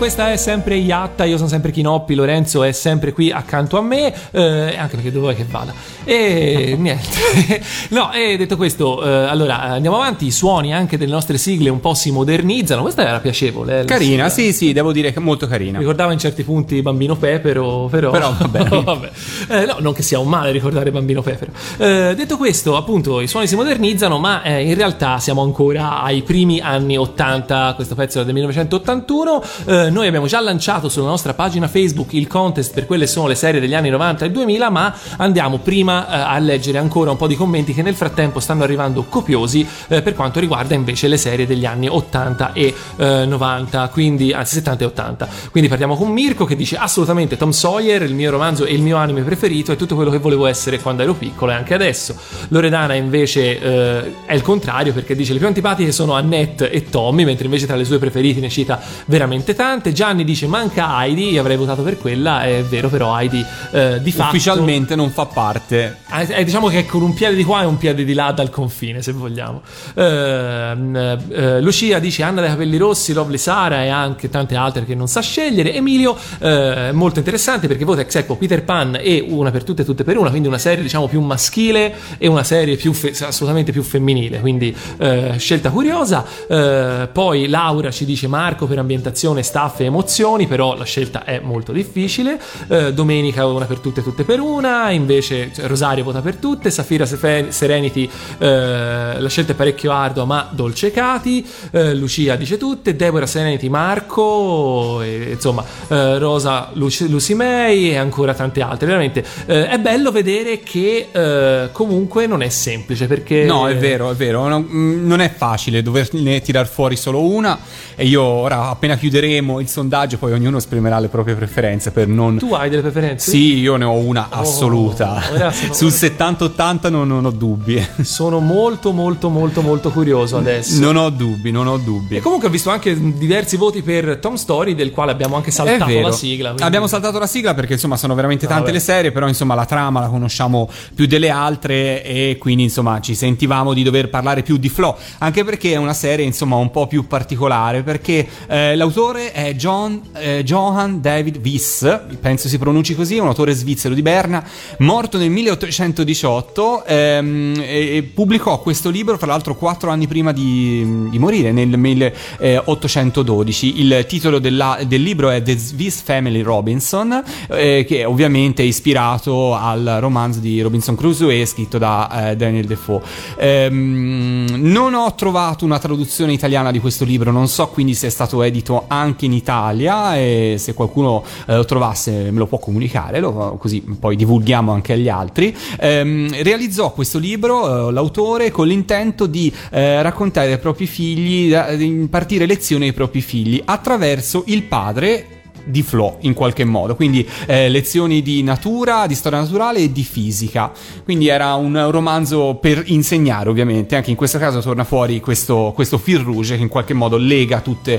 Questa è sempre Iatta, io sono sempre Chinoppi, Lorenzo è sempre qui accanto a me, eh, anche perché dove vuoi che vada. E niente. no, e detto questo, eh, allora andiamo avanti, i suoni anche delle nostre sigle un po' si modernizzano, questa era piacevole. eh, Carina, sigla. sì, sì, devo dire che molto carina. Ricordava in certi punti Bambino Pepero, però, Però, vabbè. vabbè. Eh, no, non che sia un male ricordare Bambino Pepero. Eh, detto questo, appunto, i suoni si modernizzano, ma eh, in realtà siamo ancora ai primi anni 80. Questo pezzo è del 1981. Eh, noi abbiamo già lanciato sulla nostra pagina Facebook il contest per quelle sono le serie degli anni 90 e 2000, ma andiamo prima eh, a leggere ancora un po' di commenti che nel frattempo stanno arrivando copiosi eh, per quanto riguarda invece le serie degli anni 80 e eh, 90, quindi anzi 70 e 80. Quindi partiamo con Mirko che dice assolutamente Tom Sawyer, il mio romanzo e il mio anime preferito, è tutto quello che volevo essere quando ero piccolo e anche adesso. Loredana invece eh, è il contrario perché dice le più antipatiche sono Annette e Tommy, mentre invece tra le sue preferite ne cita veramente tante. Gianni dice manca Heidi, io avrei votato per quella, è vero però Heidi eh, di fatto... Ufficialmente non fa parte. Eh, eh, diciamo che è con un piede di qua e un piede di là dal confine, se vogliamo. Ehm, eh, Lucia dice Anna dei capelli rossi, Lovely Sara e anche tante altre che non sa scegliere. Emilio, eh, molto interessante perché vota ex aequo Peter Pan e una per tutte e tutte per una, quindi una serie diciamo più maschile e una serie più fe- assolutamente più femminile, quindi eh, scelta curiosa. Eh, poi Laura ci dice Marco per ambientazione, staff e emozioni, però la scelta è molto difficile. Eh, Domenica una per tutte e tutte per una, invece cioè, Rosario vota per tutte, Safira Serenity eh, la scelta è parecchio ardua ma dolce Cati, eh, Lucia dice tutte, Deborah Serenity Marco, e, insomma eh, Rosa Lucy, Lucy May e ancora tante altre. Veramente eh, è bello vedere che eh, comunque non è semplice perché... No, è vero, è vero. No, mm, non è facile doverne tirar fuori solo una. E io ora, appena chiuderemo il sondaggio, poi ognuno esprimerà le proprie preferenze per non. Tu hai delle preferenze? Sì, io ne ho una assoluta. ora sono- Sul 70-80 non, non ho dubbi. Sono molto molto molto molto curioso adesso. Non ho dubbi, non ho dubbi. E comunque ho visto anche diversi voti per Tom Story, del quale abbiamo anche saltato la sigla. quindi- Abbiamo saltato la sigla perché insomma sono veramente tante Vabbè. le serie, però insomma la trama la conosciamo più delle altre e quindi insomma ci sentivamo di dover parlare più di Flo, anche perché è una serie insomma un po' più particolare perché eh, l'autore è John, eh, Johann David Wyss, penso si pronunci così, un autore svizzero di Berna, morto nel 1818 ehm, e, pubblicò questo libro fra l'altro quattro anni prima di, di morire, nel 1812. Il titolo della- del libro è The Swiss Family Robinson, eh, che è ovviamente ispirato al romanzo di Robinson Crusoe scritto da eh, Daniel Defoe. Ehm, non ho trovato una traduzione italiana di questo libro, non so quindi se è stato edito anche in Italia e se qualcuno eh, lo trovasse me lo può comunicare, lo- così poi divulghiamo anche agli altri. Ehm, realizzò questo libro eh, l'autore con l'intento di eh, raccontare ai propri figli, di impartire lezioni ai propri figli attraverso il padre di Flo in qualche modo, quindi eh, lezioni di natura, di storia naturale e di fisica. Quindi era un romanzo per insegnare, ovviamente. Anche in questo caso torna fuori questo, questo fil rouge che in qualche modo lega tutti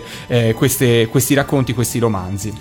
questi racconti, questi romanzi.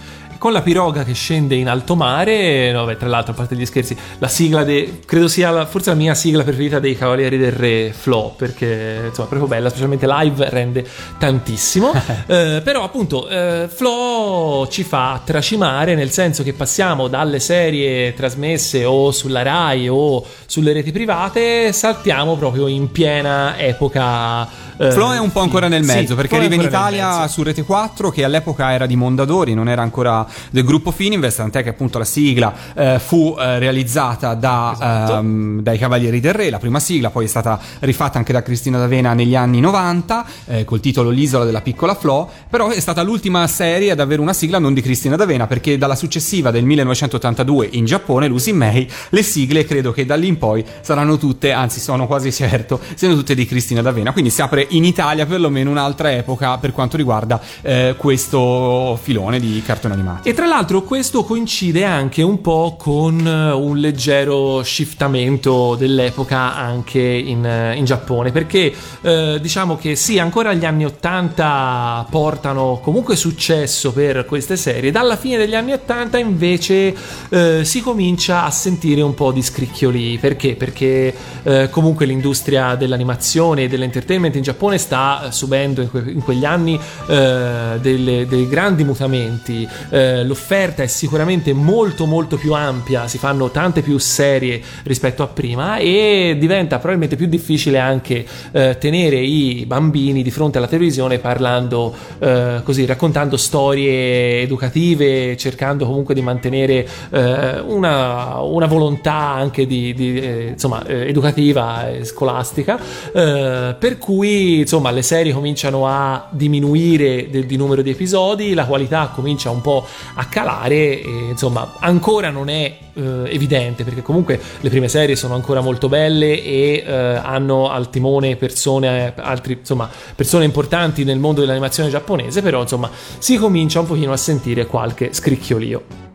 Con la piroga che scende in alto mare. No, beh, tra l'altro, a parte gli scherzi, la sigla de- credo sia la- forse la mia sigla preferita dei Cavalieri del Re Flo, perché insomma è proprio bella, specialmente live rende tantissimo. Eh, però, appunto, eh, Flo ci fa tracimare nel senso che passiamo dalle serie trasmesse o sulla Rai o sulle reti private, saltiamo proprio in piena epoca. eh, Flo è un po' ancora nel sì, mezzo perché Flo è arriva in Italia su Rete 4 che all'epoca era di Mondadori, non era ancora del gruppo Fininvest, tant'è che appunto la sigla eh, fu eh, realizzata da, Esatto. ehm, dai Cavalieri del Re, la prima sigla, poi è stata rifatta anche da Cristina D'Avena negli anni 90 eh, col titolo L'isola della piccola Flo, però è stata l'ultima serie ad avere una sigla non di Cristina D'Avena perché dalla successiva del 1982 in Giappone, Lucy May, le sigle credo che da lì in poi saranno tutte, anzi sono quasi certo, siano tutte di Cristina D'Avena, quindi si apre in Italia perlomeno un'altra epoca per quanto riguarda eh, questo filone di cartoni animati. E tra l'altro questo coincide anche un po' con eh, un leggero shiftamento dell'epoca anche in, eh, in Giappone, perché eh, diciamo che sì, ancora gli anni 80 portano comunque successo per queste serie, dalla fine degli anni 80 invece eh, si comincia a sentire un po' di scricchioli, perché? Perché eh, comunque l'industria dell'animazione e dell'entertainment in Giappone sta eh, subendo in, que- in quegli anni delle- dei grandi mutamenti, eh, l'offerta è sicuramente molto molto più ampia, si fanno tante più serie rispetto a prima e diventa probabilmente più difficile anche eh, tenere i bambini di fronte alla televisione parlando eh, così, raccontando storie educative, cercando comunque di mantenere eh, una, una volontà anche di, di, eh, insomma, eh, educativa e scolastica, eh, per cui insomma le serie cominciano a diminuire del- di numero di episodi, la qualità comincia un po' a calare e insomma ancora non è eh, evidente perché comunque le prime serie sono ancora molto belle e eh, hanno al timone persone, altri, insomma, persone importanti nel mondo dell'animazione giapponese, però insomma si comincia un pochino a sentire qualche scricchiolio.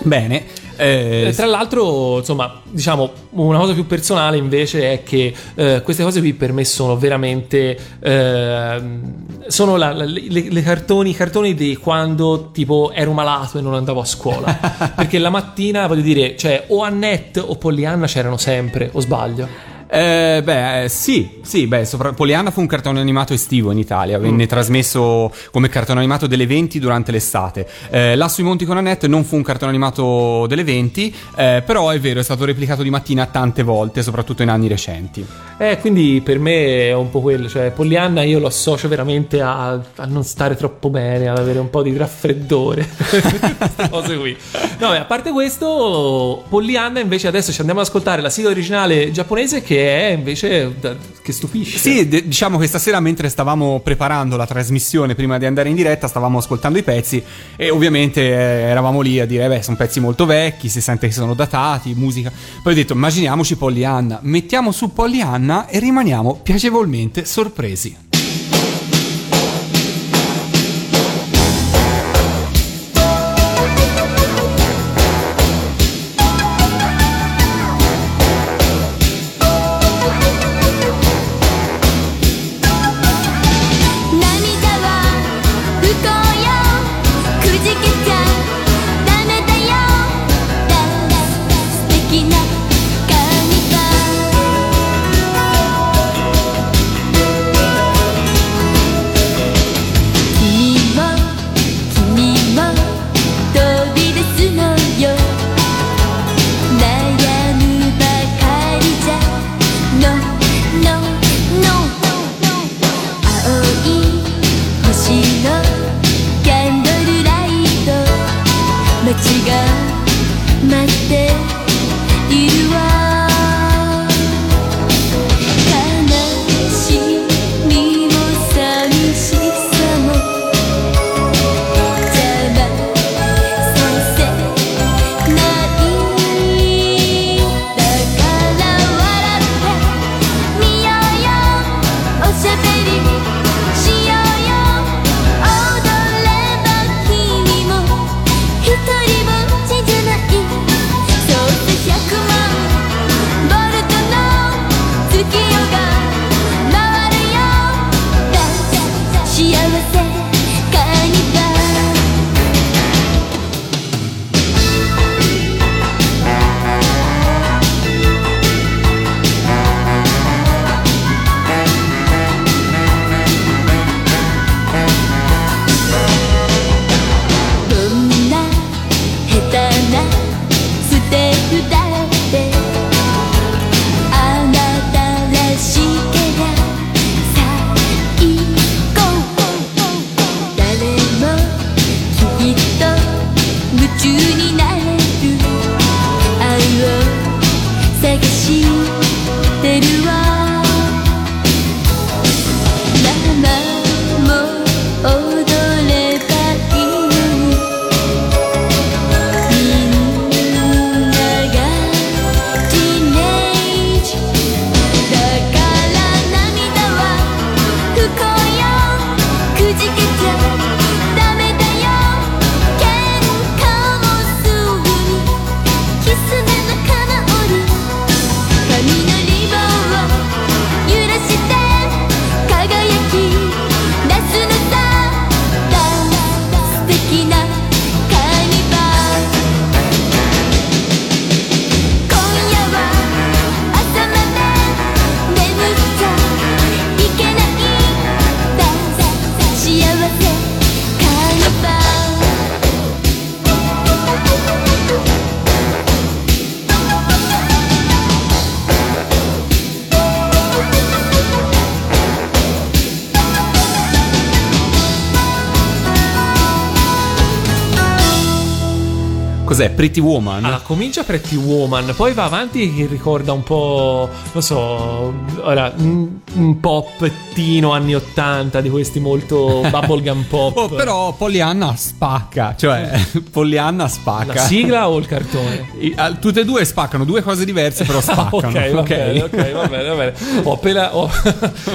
Bene, Eh, Eh, tra l'altro, insomma, diciamo, una cosa più personale invece è che eh, queste cose qui per me sono veramente. ehm, sono la- la- le, le cartoni, i cartoni di quando tipo ero malato e non andavo a scuola. Perché la mattina, voglio dire, cioè, o Annette o Pollyanna c'erano sempre, o sbaglio? Eh, beh, eh, sì, sì, beh, sopra- Poliana fu un cartone animato estivo in Italia, venne Mm. trasmesso come cartone animato delle 20 durante l'estate. Eh, là sui Monti con Annette non fu un cartone animato delle 20, eh, però è vero, è stato replicato di mattina tante volte, soprattutto in anni recenti. Eh, quindi per me è un po' quello, cioè Pollyanna io lo associo veramente a, a non stare troppo bene, ad avere un po' di raffreddore, queste cose qui. No, beh, a parte questo, Pollyanna invece adesso ci andiamo ad ascoltare la sigla originale giapponese che è invece da- che stupisce. Sì, de- diciamo che stasera mentre stavamo preparando la trasmissione prima di andare in diretta, stavamo ascoltando i pezzi e ovviamente eh, eravamo lì a dire, beh, sono pezzi molto vecchi, si sente che sono datati, musica. Poi ho detto, immaginiamoci Pollyanna, mettiamo su Pollyanna e rimaniamo piacevolmente sorpresi. せ Cos'è? Pretty Woman? Allora, comincia Pretty Woman, poi va avanti che ricorda un po', non so, ora, un, un popettino anni 80 di questi molto bubblegum pop. Oh, però Pollyanna spacca, cioè Pollyanna spacca. La sigla o il cartone? I- ah, Tutte e due spaccano, due cose diverse però spaccano. ok, va bene, ok, va bene, va bene. Ho appena, ho-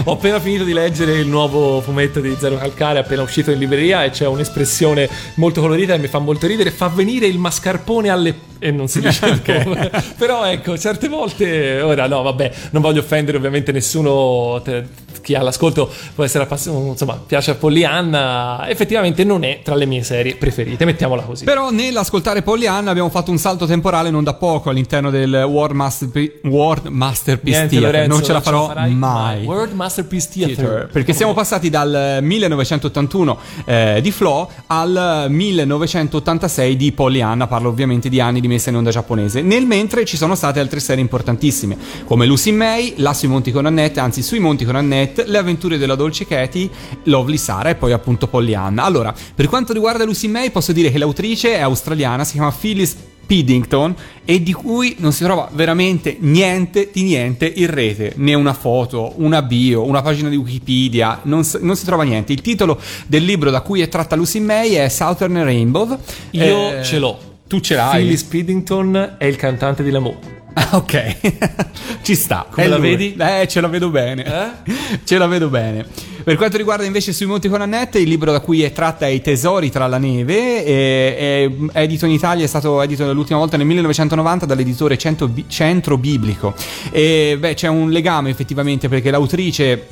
ho appena finito di leggere il nuovo fumetto di Zero Calcare, appena uscito in libreria, e c'è un'espressione molto colorita e mi fa molto ridere. Fa venire il mascarpone alle, e non si dice dove. Però ecco, certe volte, ora no, vabbè, non voglio offendere ovviamente nessuno, te- chi ha l'ascolto può essere appassionato, insomma, piace a Pollyanna, effettivamente non è tra le mie serie preferite, mettiamola così. Però nell'ascoltare Pollyanna abbiamo fatto un salto temporale non da poco all'interno del World, Masterpi- World Masterpiece Niente, Theater. Lorenzo, non ce la farò farai mai. World Masterpiece Theater. Theater, Perché siamo passati dal 1981 eh, di Flo al 1986 di Pollyanna, parlo ovviamente di anni di messa in onda giapponese. Nel mentre ci sono state altre serie importantissime, come Lucy May, La sui monti con Annette, anzi sui monti con Annette, Le avventure della dolce Katie, Lovely Sara e poi appunto Pollyanna. Allora, per quanto riguarda Lucy May, posso dire che l'autrice è australiana, si chiama Phyllis Piddington e di cui non si trova veramente niente di niente in rete, né una foto, una bio, una pagina di Wikipedia, non, non si trova niente. Il titolo del libro da cui è tratta Lucy May è Southern Rainbow. Io Eh, ce l'ho. Tu ce l'hai? Phyllis Piddington è il cantante di L'amour. Ah, ok, ci sta. Come È la lui. vedi? Eh, ce la vedo bene. Eh? Ce la vedo bene. Per quanto riguarda invece sui Monti con Annette, il libro da cui è tratta è I tesori tra la neve, è, è edito in Italia, è stato edito l'ultima volta nel 1990 dall'editore Centro, Centro Biblico. E beh, c'è un legame effettivamente perché l'autrice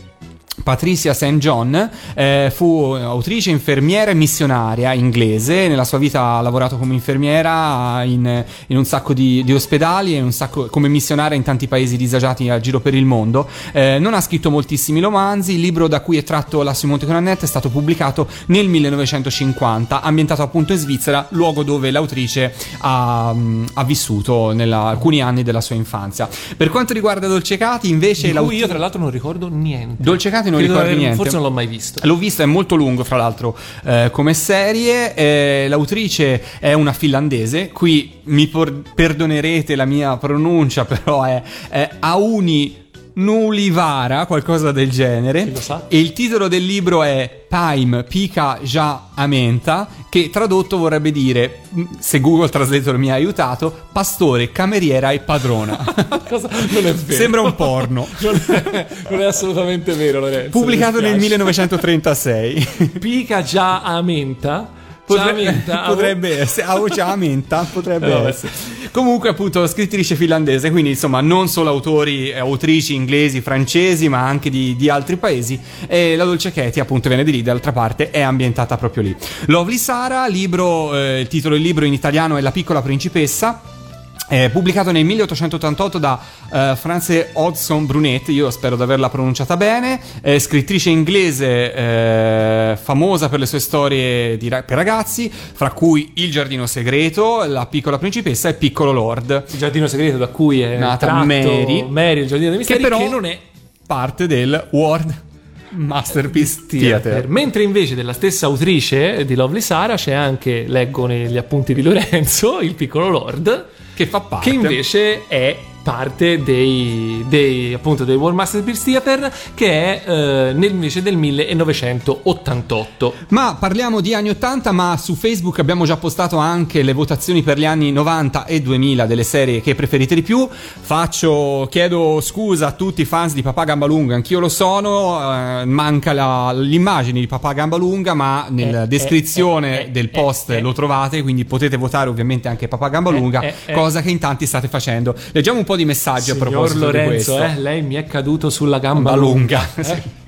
Patricia St. John eh, fu autrice, infermiera e missionaria inglese. Nella sua vita ha lavorato come infermiera in, in un sacco di, di ospedali e un sacco, come missionaria in tanti paesi disagiati a giro per il mondo. Eh, non ha scritto moltissimi romanzi. Il libro da cui è tratto La sui Monti con Annette è stato pubblicato nel 1950, ambientato appunto in Svizzera, luogo dove l'autrice ha, mm, ha vissuto in alcuni anni della sua infanzia. Per quanto riguarda Dolce Cati, invece, Di cui io tra l'altro non ricordo niente. Dolce Cati non Credo aver- niente. Forse non l'ho mai visto. L'ho visto, è molto lungo, fra l'altro, eh, come serie. Eh, l'autrice è una finlandese. Qui mi por- perdonerete la mia pronuncia, però è, è Auni Nulivara, qualcosa del genere. E il titolo del libro è Paim Pika Ja Amenta, che tradotto vorrebbe dire, mh, se Google Translator mi ha aiutato, pastore, cameriera e padrona. Cosa? Non è vero. Sembra un porno. non, è, non è assolutamente vero, Lorenzo. Pubblicato nel dispiace. 1936. Pica già a menta. Potre- Già a menta. potrebbe essere, ah, a menta, potrebbe Eh, essere. Comunque, appunto, scrittrice finlandese, quindi insomma, non solo autori e autrici inglesi, francesi, ma anche di, di altri paesi. E la Dolce Katie, appunto, viene di lì, d'altra parte, è ambientata proprio lì. Lovely Sara, libro, eh, il titolo del libro in italiano è La piccola principessa. È pubblicato nel 1888 da eh, France Hodgson Brunet, io spero di averla pronunciata bene, è scrittrice inglese eh, famosa per le sue storie di per ragazzi, fra cui Il giardino segreto, La piccola principessa e Piccolo Lord, Il giardino segreto da cui è Nata tratto Mary. Mary, il giardino dei misteri, che però che non è parte del World Masterpiece Theater. Mentre invece della stessa autrice di Lovely Sara c'è anche, leggo negli appunti di Lorenzo, il piccolo Lord, Che fa parte. che invece è parte dei, dei appunto dei World Masterpiece Theater che è eh, nel, invece del 1988 Ma parliamo di anni 80, ma su Facebook abbiamo già postato anche le votazioni per gli anni 90 e 2000 delle serie che preferite di più. Faccio, chiedo scusa a tutti i fans di Papà Gambalunga, anch'io lo sono, eh, manca la- l'immagine di Papà Gambalunga, ma nella Eh, descrizione eh, eh, del eh, post eh. lo trovate, quindi potete votare ovviamente anche Papà Gambalunga, Eh, eh, eh. cosa che in tanti state facendo. Leggiamo un po' di messaggi a Signor proposito di Lorenzo eh, lei mi è caduto sulla gamba lunga lunga.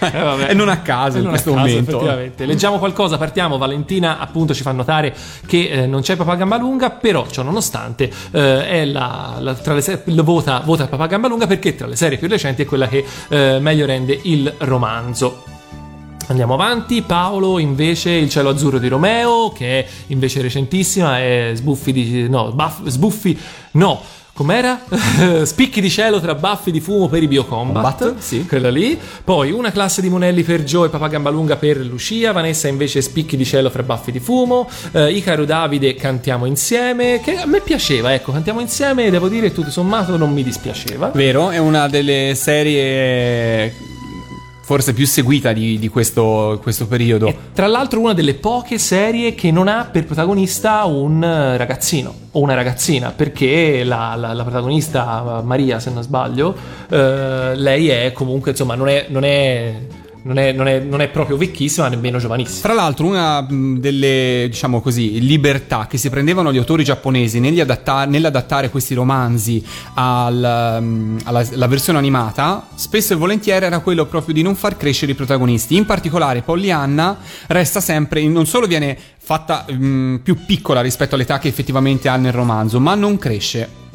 Eh? Eh. E non a caso E in non questo a caso, momento. effettivamente. Leggiamo qualcosa, partiamo. Valentina appunto ci fa notare che eh, non c'è Papà Gambalunga, però ciò nonostante eh, è la, la- tra le vota, vota Papà Gambalunga perché tra le serie più recenti è quella che eh, meglio rende il romanzo. Andiamo avanti, Paolo invece Il cielo azzurro di Romeo, che è invece recentissima, è sbuffi di... no, baff- sbuffi... no, com'era? Spicchi di cielo tra baffi di fumo per i Biocombat, Combat, sì. quella lì. Poi una classe di monelli per Joe e Papà Gambalunga per Lucia, Vanessa invece Spicchi di cielo fra baffi di fumo, eh, Icaro Davide Cantiamo insieme, che a me piaceva, ecco, Cantiamo insieme, devo dire tutto sommato non mi dispiaceva. Vero, è una delle serie forse più seguita di, di questo, questo periodo. E tra l'altro una delle poche serie che non ha per protagonista un ragazzino o una ragazzina, perché la, la- la protagonista Maria, se non sbaglio, eh, lei è comunque, insomma, non è... Non è non è, non è- non è proprio vecchissima, nemmeno giovanissima. Fra l'altro, una mh, delle, diciamo così, libertà che si prendevano gli autori giapponesi adatta- nell'adattare questi romanzi al, mh, alla, alla versione animata, spesso e volentieri era quello proprio di non far crescere i protagonisti. In particolare, Pollyanna resta sempre, non solo viene fatta mh, più piccola rispetto all'età che effettivamente ha nel romanzo, ma non cresce.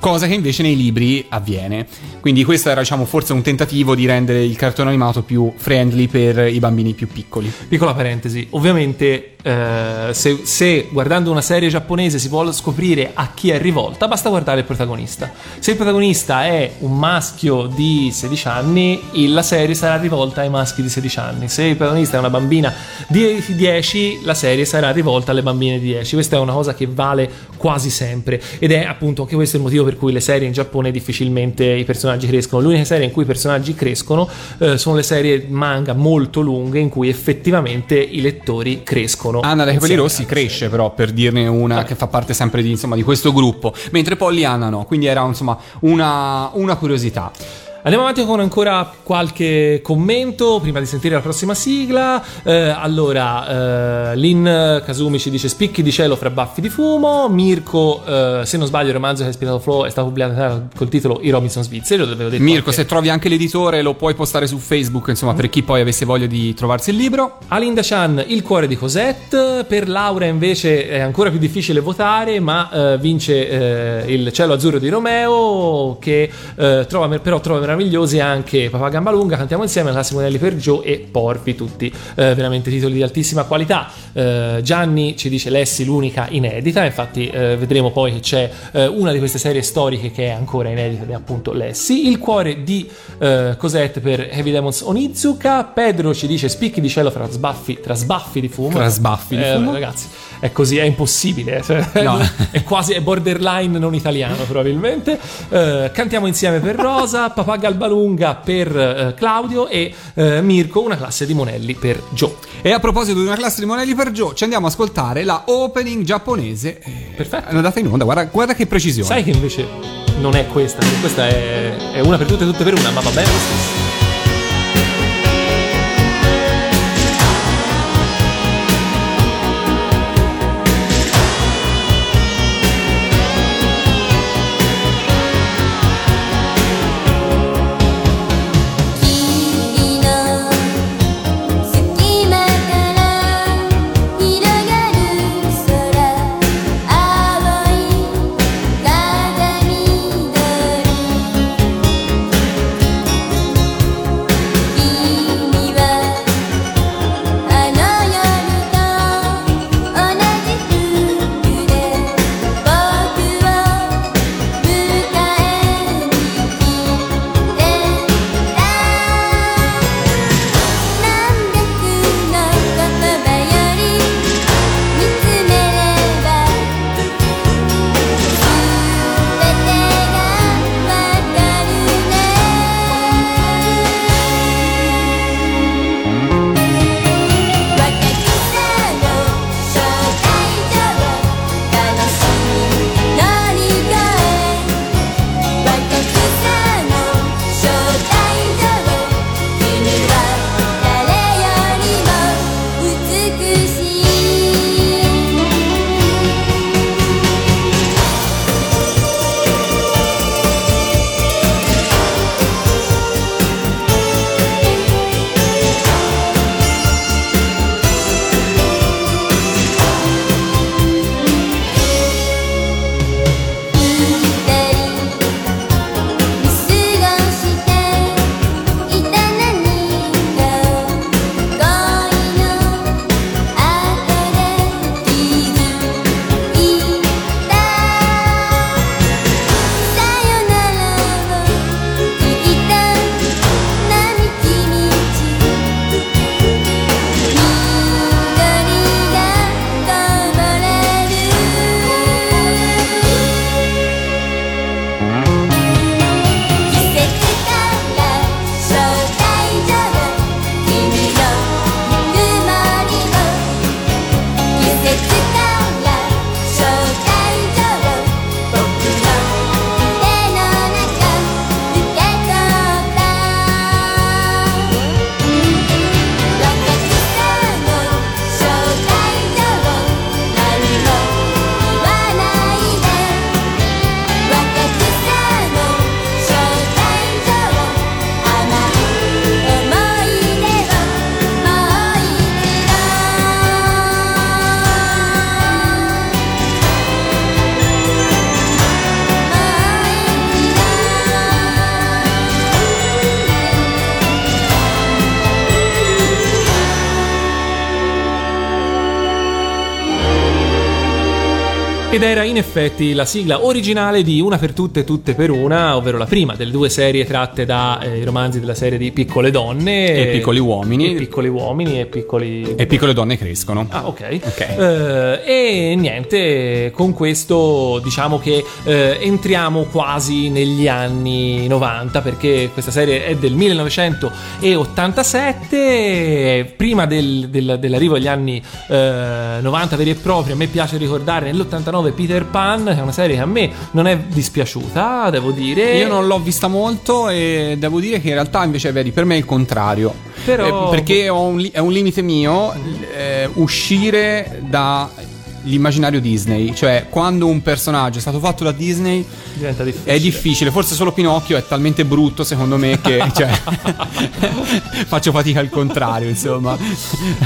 Cosa che invece nei libri avviene. Quindi questo era, diciamo, forse un tentativo di rendere il cartone animato più friendly per i bambini più piccoli. Piccola parentesi, ovviamente eh, se, se guardando una serie giapponese si vuole scoprire a chi è rivolta, basta guardare il protagonista. Se il protagonista è un maschio di 16 anni, la serie sarà rivolta ai maschi di 16 anni. Se il protagonista è una bambina di 10, la serie sarà rivolta alle bambine di 10. Questa è una cosa che vale quasi sempre ed è appunto anche questo il motivo per cui le serie in Giappone difficilmente i personaggi crescono. L'unica serie in cui i personaggi crescono eh, sono le serie manga molto lunghe in cui effettivamente i lettori crescono. Anna dai capelli rossi cresce però per dirne una che fa parte sempre di, insomma, di questo gruppo, mentre Pollyanna no, quindi era insomma una, una curiosità. Andiamo avanti con ancora qualche commento prima di sentire la prossima sigla. Eh, allora, eh, Lin Kazumi ci dice spicchi di cielo fra baffi di fumo. Mirko, eh, se non sbaglio, il romanzo che ha ispirato Flow è stato pubblicato col titolo I Robinson Svizzeri. Mirko, anche- se trovi anche l'editore lo puoi postare su Facebook, insomma, per chi poi avesse voglia di trovarsi il libro. Alinda Chan, Il cuore di Cosette. Per Laura invece è ancora più difficile votare, ma eh, vince eh, Il cielo azzurro di Romeo, che eh, trova, però trova meravigliosi anche Papà Gambalunga, Cantiamo insieme, La Simonelli per Joe e Porpi, tutti eh, veramente titoli di altissima qualità. Eh, Gianni ci dice Lessi l'unica inedita, infatti eh, vedremo poi che c'è eh, una di queste serie storiche che è ancora inedita ed è appunto Lessi. Il cuore di eh, Cosette per Heavy Demons Onizuka. Pedro ci dice spicchi di cielo fra sbaffi, tra sbaffi di fumo. Tra sbaffi di Eh, fumo. Ragazzi, è così, è impossibile. cioè, No. è quasi è borderline non italiano, probabilmente. Eh, cantiamo insieme per Rosa, Papà Galbalunga per eh, Claudio e eh, Mirko, una classe di Monelli per Joe. E a proposito di una classe di Monelli per Joe, ci andiamo a ascoltare la opening giapponese. Eh, Perfetto. È andata in onda, guarda, guarda che precisione. Sai che invece non è questa, questa è, è una per tutte e tutte per una, ma va bene lo stesso.「ed era in effetti la sigla originale di Una per tutte, tutte per una, ovvero la prima delle due serie tratte dai romanzi della serie di Piccole donne E Piccoli uomini. e Piccoli uomini e piccoli E piccole donne crescono. Ah, ok. Ok. Eh, e niente, con questo diciamo che eh, entriamo quasi negli anni 90 perché questa serie è del 1987, prima del- del- dell'arrivo agli anni eh, 90 veri e propri. A me piace ricordare nell'89 Peter Pan, che è una serie che a me non è dispiaciuta, devo dire. Io non l'ho vista molto e devo dire che in realtà invece, vedi, per me è il contrario. Però- Eh, perché un li- è un limite mio eh, uscire dall'immaginario Disney. Cioè, quando un personaggio è stato fatto da Disney diventa difficile. è difficile. Forse solo Pinocchio è talmente brutto, secondo me, che cioè, faccio fatica al contrario, insomma.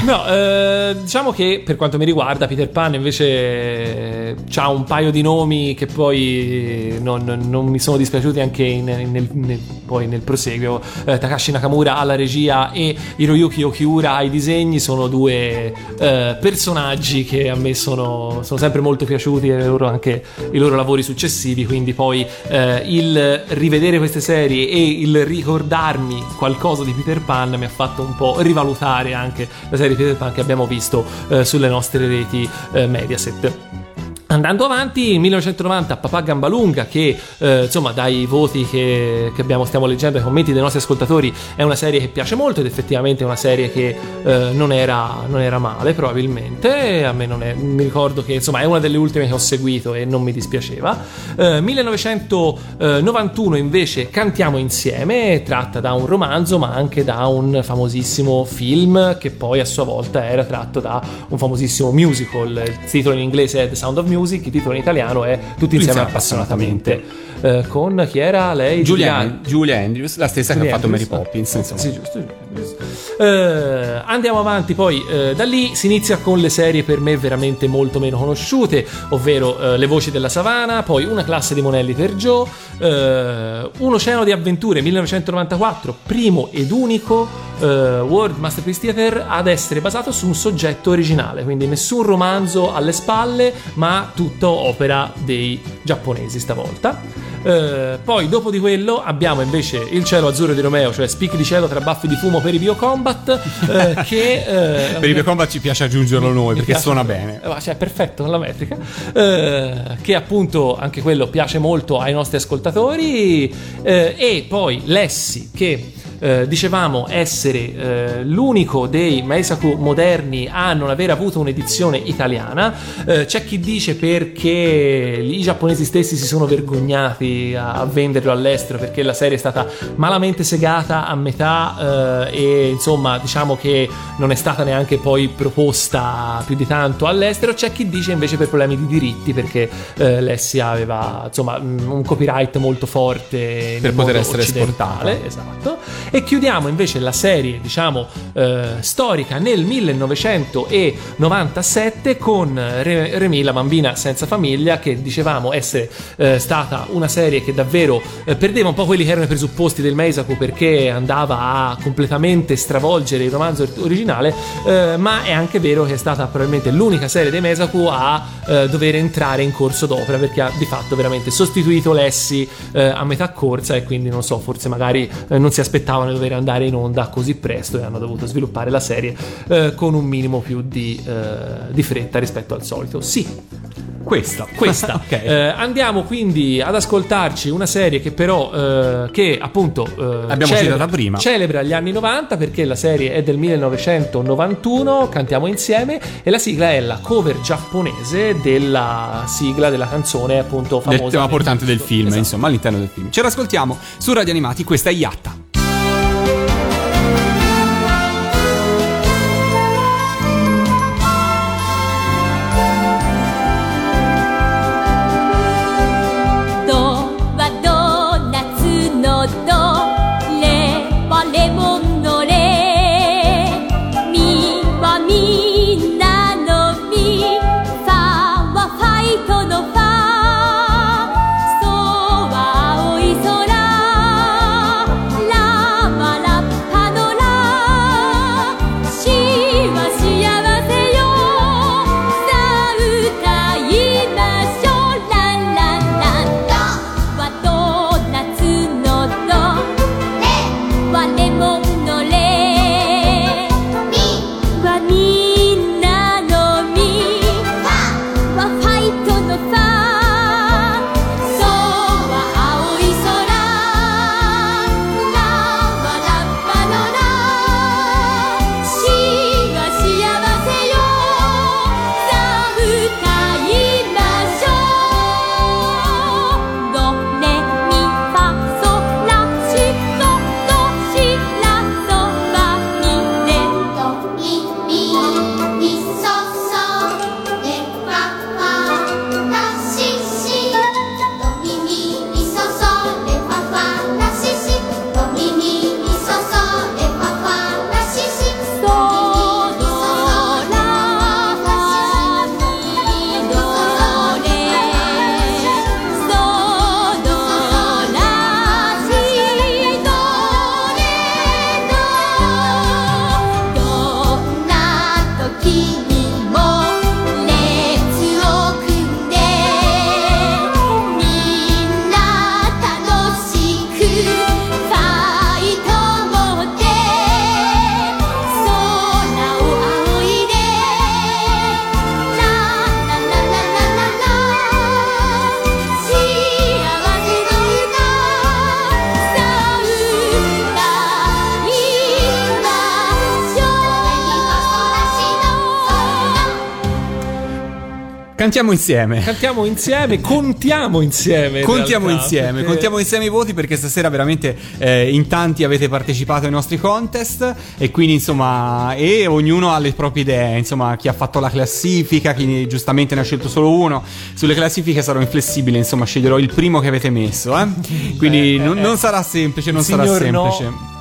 No, eh, diciamo che per quanto mi riguarda, Peter Pan invece ha un paio di nomi che poi non, non- non mi sono dispiaciuti anche in- nel, nel- poi nel proseguio. Eh, Takashi Nakamura alla regia e Hiroyuki Okiura ai disegni sono due eh, personaggi che a me sono, sono sempre molto piaciuti loro anche i loro lavori successivi. Quindi poi eh, il rivedere queste serie e il ricordarmi qualcosa di Peter Pan mi ha fatto un po' rivalutare anche la serie Peter Pan che abbiamo visto eh, sulle nostre reti eh, Mediaset. Andando avanti, 1990, Papà Gambalunga, che eh, insomma dai voti che, che abbiamo, stiamo leggendo, ai commenti dei nostri ascoltatori, è una serie che piace molto ed effettivamente è una serie che eh, non, era, non era male probabilmente, a me non è, mi ricordo che insomma è una delle ultime che ho seguito e non mi dispiaceva. Eh, 1991 invece Cantiamo insieme, tratta da un romanzo ma anche da un famosissimo film che poi a sua volta era tratto da un famosissimo musical, il titolo in inglese è The Sound of Music, il titolo in italiano è Tutti insieme insieme appassionatamente. Eh, con chi era lei? Julia, Julia Andrews, la stessa che Julia ha fatto Mary Andrews, Poppins. ah, Insomma. Sì, giusto. Andrews. Eh, andiamo avanti, poi eh, da lì si inizia con le serie per me veramente molto meno conosciute, ovvero eh, Le voci della savana, poi Una classe di monelli per Joe, eh, Un oceano di avventure 1994, primo ed unico eh, World Masterpiece Theater ad essere basato su un soggetto originale, quindi nessun romanzo alle spalle, ma tutto opera dei giapponesi stavolta. Eh, poi dopo di quello abbiamo invece il cielo azzurro di Romeo, cioè spicchi di cielo tra baffi di fumo per i Biocombat, eh, che... eh, Per i Biocombat ci piace aggiungerlo noi perché piace- suona bene. Eh, Cioè, perfetto con la metrica. Eh, che appunto anche quello piace molto ai nostri ascoltatori. Eh, e poi Lessi, che eh, dicevamo essere eh, l'unico dei Meisaku moderni a non aver avuto un'edizione italiana. Eh, c'è chi dice perché i giapponesi stessi si sono vergognati a, a venderlo all'estero perché la serie è stata malamente segata a metà eh, e insomma diciamo che non è stata neanche poi proposta più di tanto all'estero. C'è chi dice invece per problemi di diritti perché eh, Lessi aveva insomma un copyright molto forte Per poter essere esportata. esatto. E chiudiamo invece la serie, diciamo, eh, storica nel 1997 con Re- Remy, la bambina senza famiglia, che dicevamo essere eh, stata una serie che davvero eh, perdeva un po' quelli che erano i presupposti del Meisaku perché andava a completamente stravolgere il romanzo originale, eh, ma è anche vero che è stata probabilmente l'unica serie dei Meisaku a eh, dover entrare in corso d'opera perché ha di fatto veramente sostituito Lessi eh, a metà corsa e quindi non so, forse magari non si aspettavano di dover andare in onda così presto e hanno dovuto sviluppare la serie eh, con un minimo più di, eh, di fretta rispetto al solito. Sì, Questa. questa. ok. Eh, andiamo quindi ad ascoltarci una serie che però, eh, che appunto eh, Abbiamo citata prima. celebra gli anni 90 perché la serie è del 1991, cantiamo insieme e la sigla è la cover giapponese della sigla della canzone appunto famosa. del tema portante del film, Esatto. insomma, all'interno del film. Ce l'ascoltiamo su Radio Animati, questa è Yatta.「Cantiamo insieme. Cantiamo insieme, contiamo insieme. in Contiamo realtà, insieme, perché- contiamo insieme i voti perché stasera veramente eh, in tanti avete partecipato ai nostri contest e quindi insomma e ognuno ha le proprie idee, insomma chi ha fatto la classifica, chi giustamente ne ha scelto solo uno, sulle classifiche sarò inflessibile, insomma sceglierò il primo che avete messo, eh? quindi non, non sarà semplice, non sarà signor no.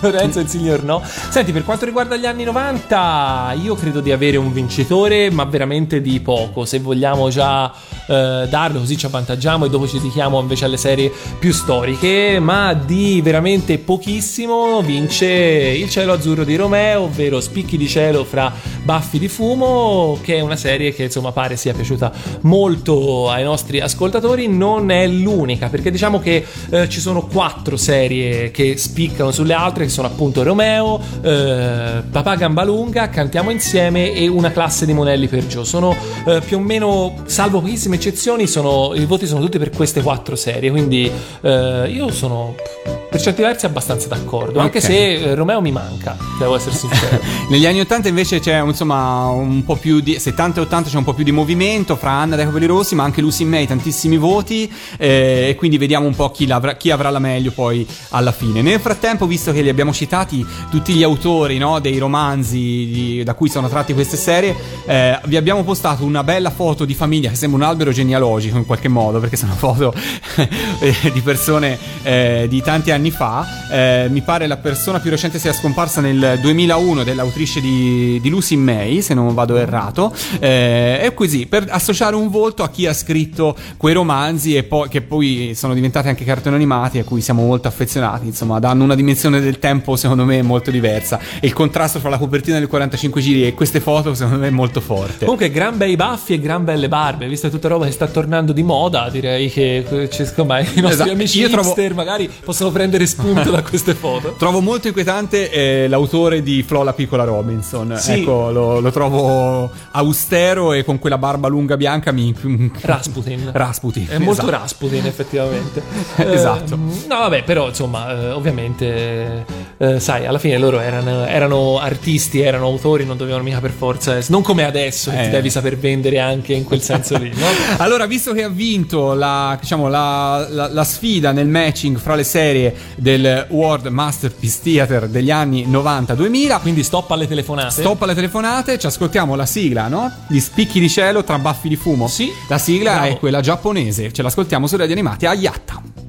Lorenzo e il signor no. Senti, per quanto riguarda gli anni 90, io credo di avere un vincitore, ma veramente di poco. Se vogliamo già eh, darlo, così ci avvantaggiamo e dopo ci dedichiamo invece alle serie più storiche. Ma di veramente pochissimo vince Il cielo azzurro di Romeo, ovvero Spicchi di cielo fra baffi di fumo, che è una serie che insomma pare sia piaciuta molto ai nostri ascoltatori. Non è l'unica, perché diciamo che eh, ci sono quattro serie che spiccano sulle altre, sono appunto Romeo, eh, Papà Gambalunga, Cantiamo insieme e Una classe di monelli per Gio. Sono eh, più o meno, salvo pochissime eccezioni, sono, i voti sono tutti per queste quattro serie, quindi eh, io sono per certi versi abbastanza d'accordo, anche Ok. se eh, Romeo mi manca, devo essere sincero. Negli anni 80 invece c'è insomma un po' più di 70 e 80 c'è un po' più di movimento fra Anna dai capelli rossi, ma anche Lucy May, tantissimi voti eh, e quindi vediamo un po' chi, chi avrà la meglio poi alla fine. Nel frattempo, visto che li abbiamo citati tutti gli autori no, dei romanzi di- da cui sono tratti queste serie, eh, vi abbiamo postato una bella foto di famiglia che sembra un albero genealogico in qualche modo, perché sono foto eh, di persone eh, di tanti anni fa. Eh, mi pare la persona più recente sia scomparsa nel 2001 dell'autrice di, di Lucy May, se non vado errato. Eh, e così, per associare un volto a chi ha scritto quei romanzi e poi, che poi sono diventati anche cartoni animati a cui siamo molto affezionati, insomma, danno una dimensione del tempo secondo me molto diversa. E il contrasto fra la copertina del 45 giri e queste foto secondo me è molto forte. Comunque, gran bei baffi e gran belle barbe, vista tutta roba che sta tornando di moda, direi che eh, ci- secondo me, i nostri Esatto. amici Io trovo- hipster magari possono prendere spunto da queste foto. Trovo molto inquietante eh, l'autore di Flo la piccola Robinson. Sì. Ecco, lo, lo trovo austero e con quella barba lunga bianca mi. Rasputin. Rasputin. È molto esatto. Rasputin, effettivamente. Esatto. Ehm, no, vabbè, però, insomma, eh, ovviamente, eh, sai, alla fine loro erano, erano artisti, erano autori, non dovevano mica per forza. Non come adesso, che Eh. ti devi saper vendere anche in quel senso lì, no? Allora, visto che ha vinto la, diciamo, la, la- la sfida nel matching fra le serie del World Masterpiece Theater degli anni 90-2000, Quindi stop alle telefonate. Stop alle telefonate, ci ascoltiamo la sigla, no? Gli spicchi di cielo tra baffi di fumo. Sì. La sigla Bravo. è quella giapponese, ce l'ascoltiamo su Radio Animati a Yatta.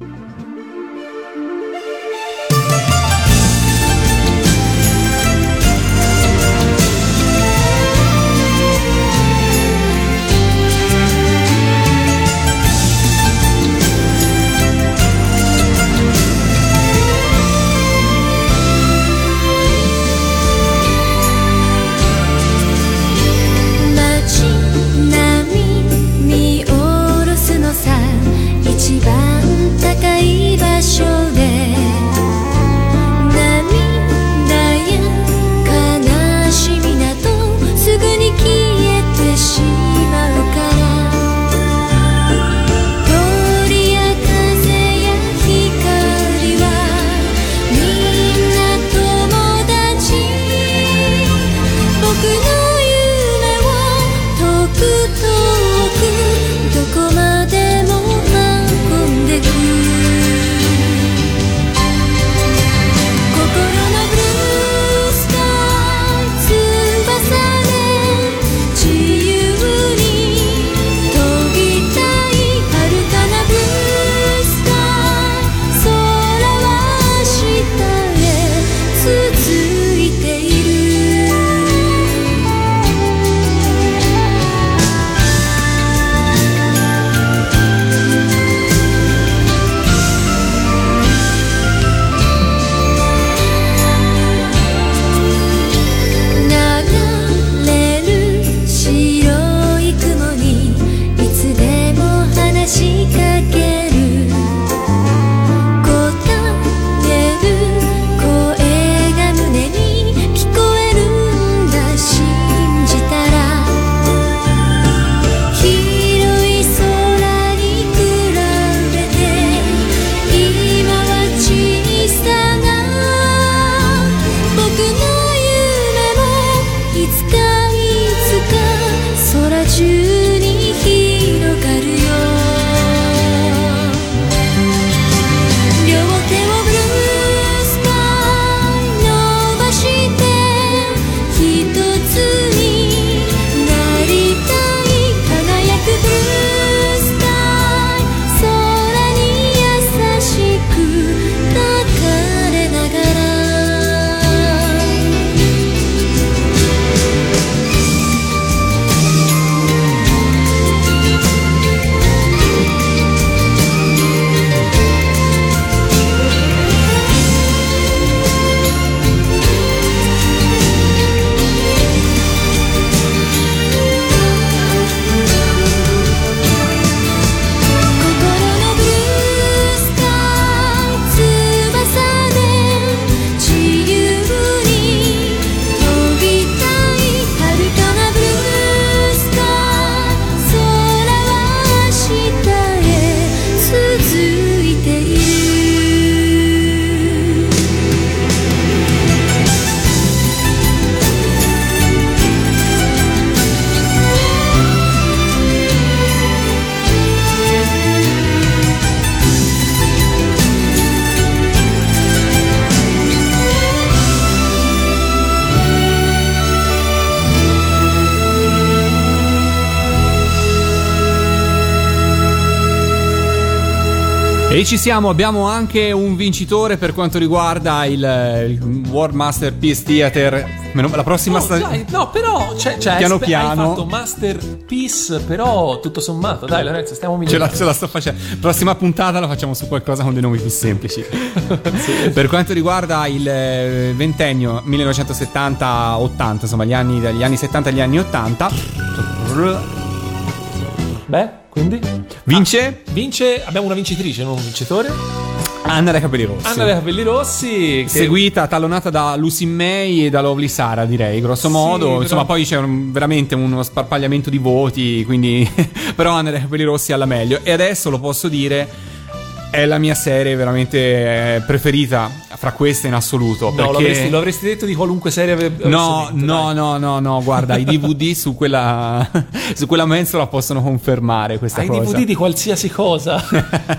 E ci siamo, abbiamo anche un vincitore per quanto riguarda il, il World Masterpiece Theater. La prossima No, stagione. no, però cioè, cioè, Piano spe- piano. hai fatto masterpiece, però tutto sommato, dai Lorenzo, stiamo Ce la, migliorando. ce la sto facendo. Prossima puntata la facciamo su qualcosa con dei nomi più semplici. Per quanto riguarda il eh, ventennio 1970-80, insomma, gli anni, dagli anni 70 agli anni 80, Beh, quindi vince vince, abbiamo una vincitrice, non un vincitore. Anna dai capelli rossi. Anna dei capelli rossi che Seguita, tallonata da Lucy May e da Lovely Sara, direi, grosso Sì, modo. però- Insomma, poi c'è un- veramente uno sparpagliamento di voti, quindi... però Anna dei capelli rossi alla meglio. E adesso lo posso dire, è la mia serie veramente eh, preferita fra queste in assoluto. No, perché... lo, avresti, lo avresti detto di qualunque serie avessi No, detto, no, no, no, no, guarda, i DVD su quella, su quella mensola possono confermare questa Hai cosa. DVD di qualsiasi cosa.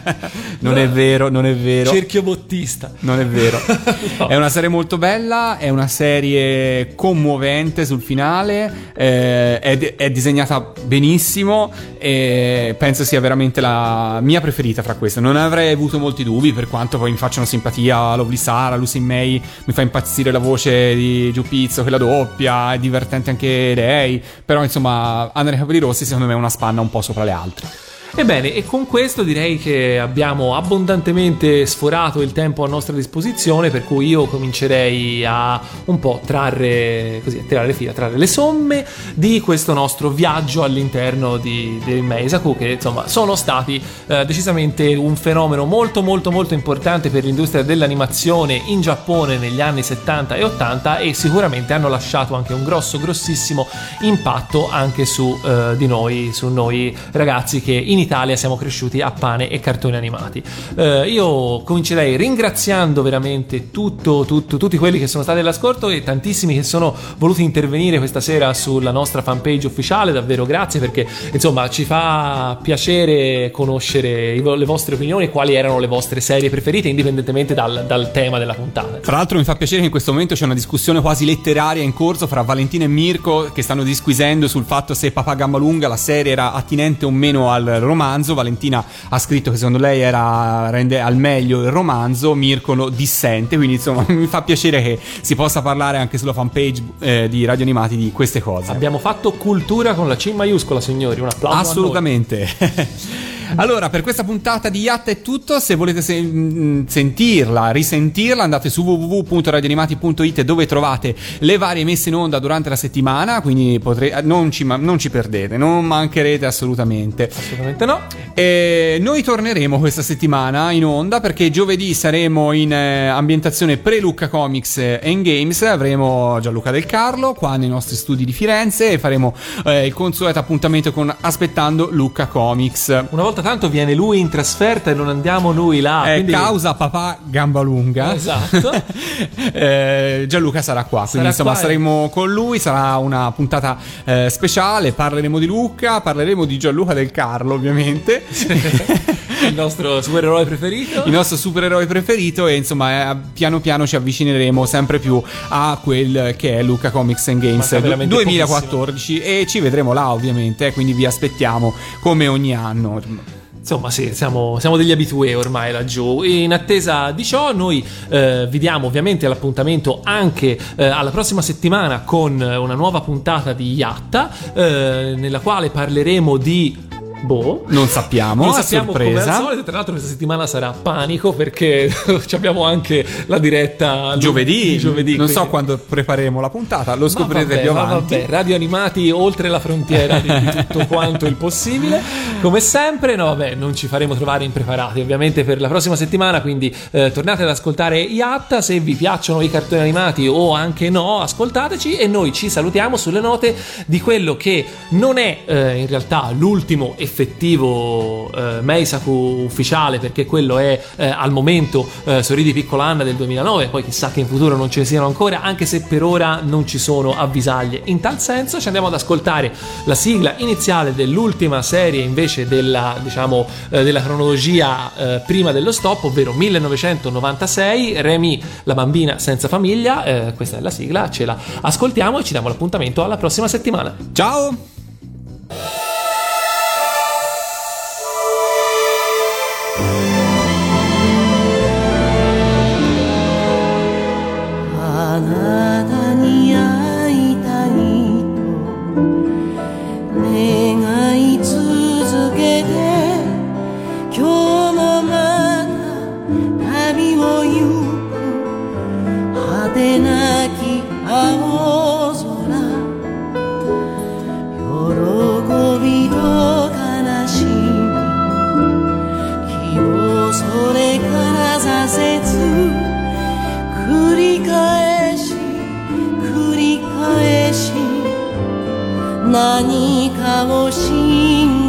non è vero, non è vero. Cerchio bottista. Non è vero. No. È una serie molto bella, è una serie commovente sul finale, eh, è, è disegnata benissimo e penso sia veramente la mia preferita fra queste. Non avrei avuto molti dubbi per quanto poi mi facciano simpatia Lovely Sara, Lucy May, mi fa impazzire la voce di Giù Pizzo, quella doppia, è divertente anche lei, però insomma Andrea Capelli Rossi secondo me è una spanna un po' sopra le altre. Ebbene, e con questo direi che abbiamo abbondantemente sforato il tempo a nostra disposizione, per cui io comincerei a un po' trarre, così, tirare fila, trarre le somme di questo nostro viaggio all'interno di, del Meisaku, che insomma sono stati eh, decisamente un fenomeno molto molto molto importante per l'industria dell'animazione in Giappone negli anni 70 e 80 e sicuramente hanno lasciato anche un grosso grossissimo impatto anche su eh, di noi, su noi ragazzi che in Italia siamo cresciuti a pane e cartoni animati. Eh, io comincerei ringraziando veramente tutto, tutto- tutti quelli che sono stati all'ascolto e tantissimi che sono voluti intervenire questa sera sulla nostra fanpage ufficiale, davvero grazie perché insomma ci fa piacere conoscere le vostre opinioni e quali erano le vostre serie preferite indipendentemente dal, dal tema della puntata. Tra l'altro mi fa piacere che in questo momento c'è una discussione quasi letteraria in corso fra Valentina e Mirko che stanno disquisendo sul fatto se Papà Gammalunga, la serie, era attinente o meno al romanzo. Valentina ha scritto che secondo lei era, rende al meglio il romanzo, Mirko lo dissente, quindi insomma mi fa piacere che si possa parlare anche sulla fanpage eh, di Radio Animati di queste cose. Abbiamo fatto cultura con la C maiuscola, signori. Un applauso. Assolutamente. Allora, per questa puntata di Yatta è tutto. Se volete se- mh, sentirla, risentirla, andate su www.radioanimati.it dove trovate le varie messe in onda durante la settimana. Quindi potre- eh, non, ci, ma- non ci perdete, non mancherete assolutamente. Assolutamente no. E noi torneremo questa settimana in onda perché giovedì saremo in eh, ambientazione pre-Lucca Comics and Games. Avremo Gianluca Del Carlo qua nei nostri studi di Firenze e faremo eh, il consueto appuntamento con Aspettando Lucca Comics. Una volta tanto viene lui in trasferta e non andiamo noi là. Ah, quindi- causa papà gamba lunga. Esatto. Eh, Gianluca sarà qua, quindi Sarà insomma qua e- saremo con lui, sarà una puntata eh, speciale, parleremo di Luca, parleremo di Gianluca del Carlo ovviamente, il nostro supereroe preferito. il nostro supereroe preferito e insomma eh, piano piano ci avvicineremo sempre più a quel che è Luca Comics and Games Manca veramente 2014 e ci vedremo là ovviamente, eh, quindi vi aspettiamo come ogni anno. Insomma, sì, siamo, siamo degli abitué ormai laggiù. In attesa di ciò, noi eh, vi diamo ovviamente l'appuntamento anche eh, alla prossima settimana con una nuova puntata di Yatta, eh, nella quale parleremo di. Boh. Non sappiamo, Non sappiamo come al sorpresa. solito, tra l'altro questa settimana sarà panico perché abbiamo anche la diretta Giovedì, giovedì non so quindi- quando prepareremo la puntata, lo scoprirete vabbè, più avanti. vabbè, radio animati oltre la frontiera di, tutto quanto il possibile. Come sempre, no, vabbè, non ci faremo trovare impreparati ovviamente per la prossima settimana. Quindi eh, tornate ad ascoltare Yatta. Se vi piacciono i cartoni animati o anche no, ascoltateci. E noi ci salutiamo sulle note di quello che non è eh, in realtà l'ultimo effettivo eh, Meisaku ufficiale, perché quello è eh, al momento eh, Sorridi Piccola Anna del 2009. Poi chissà che in futuro non ce ne siano ancora, anche se per ora non ci sono avvisaglie in tal senso. Ci andiamo ad ascoltare la sigla iniziale dell'ultima serie invece della, diciamo, eh, della cronologia eh, prima dello stop, ovvero 1996, Remy, la bambina senza famiglia. Eh, questa è la sigla, ce la ascoltiamo e ci diamo l'appuntamento alla prossima settimana. Ciao! せず繰り返し繰り返し何かを信じ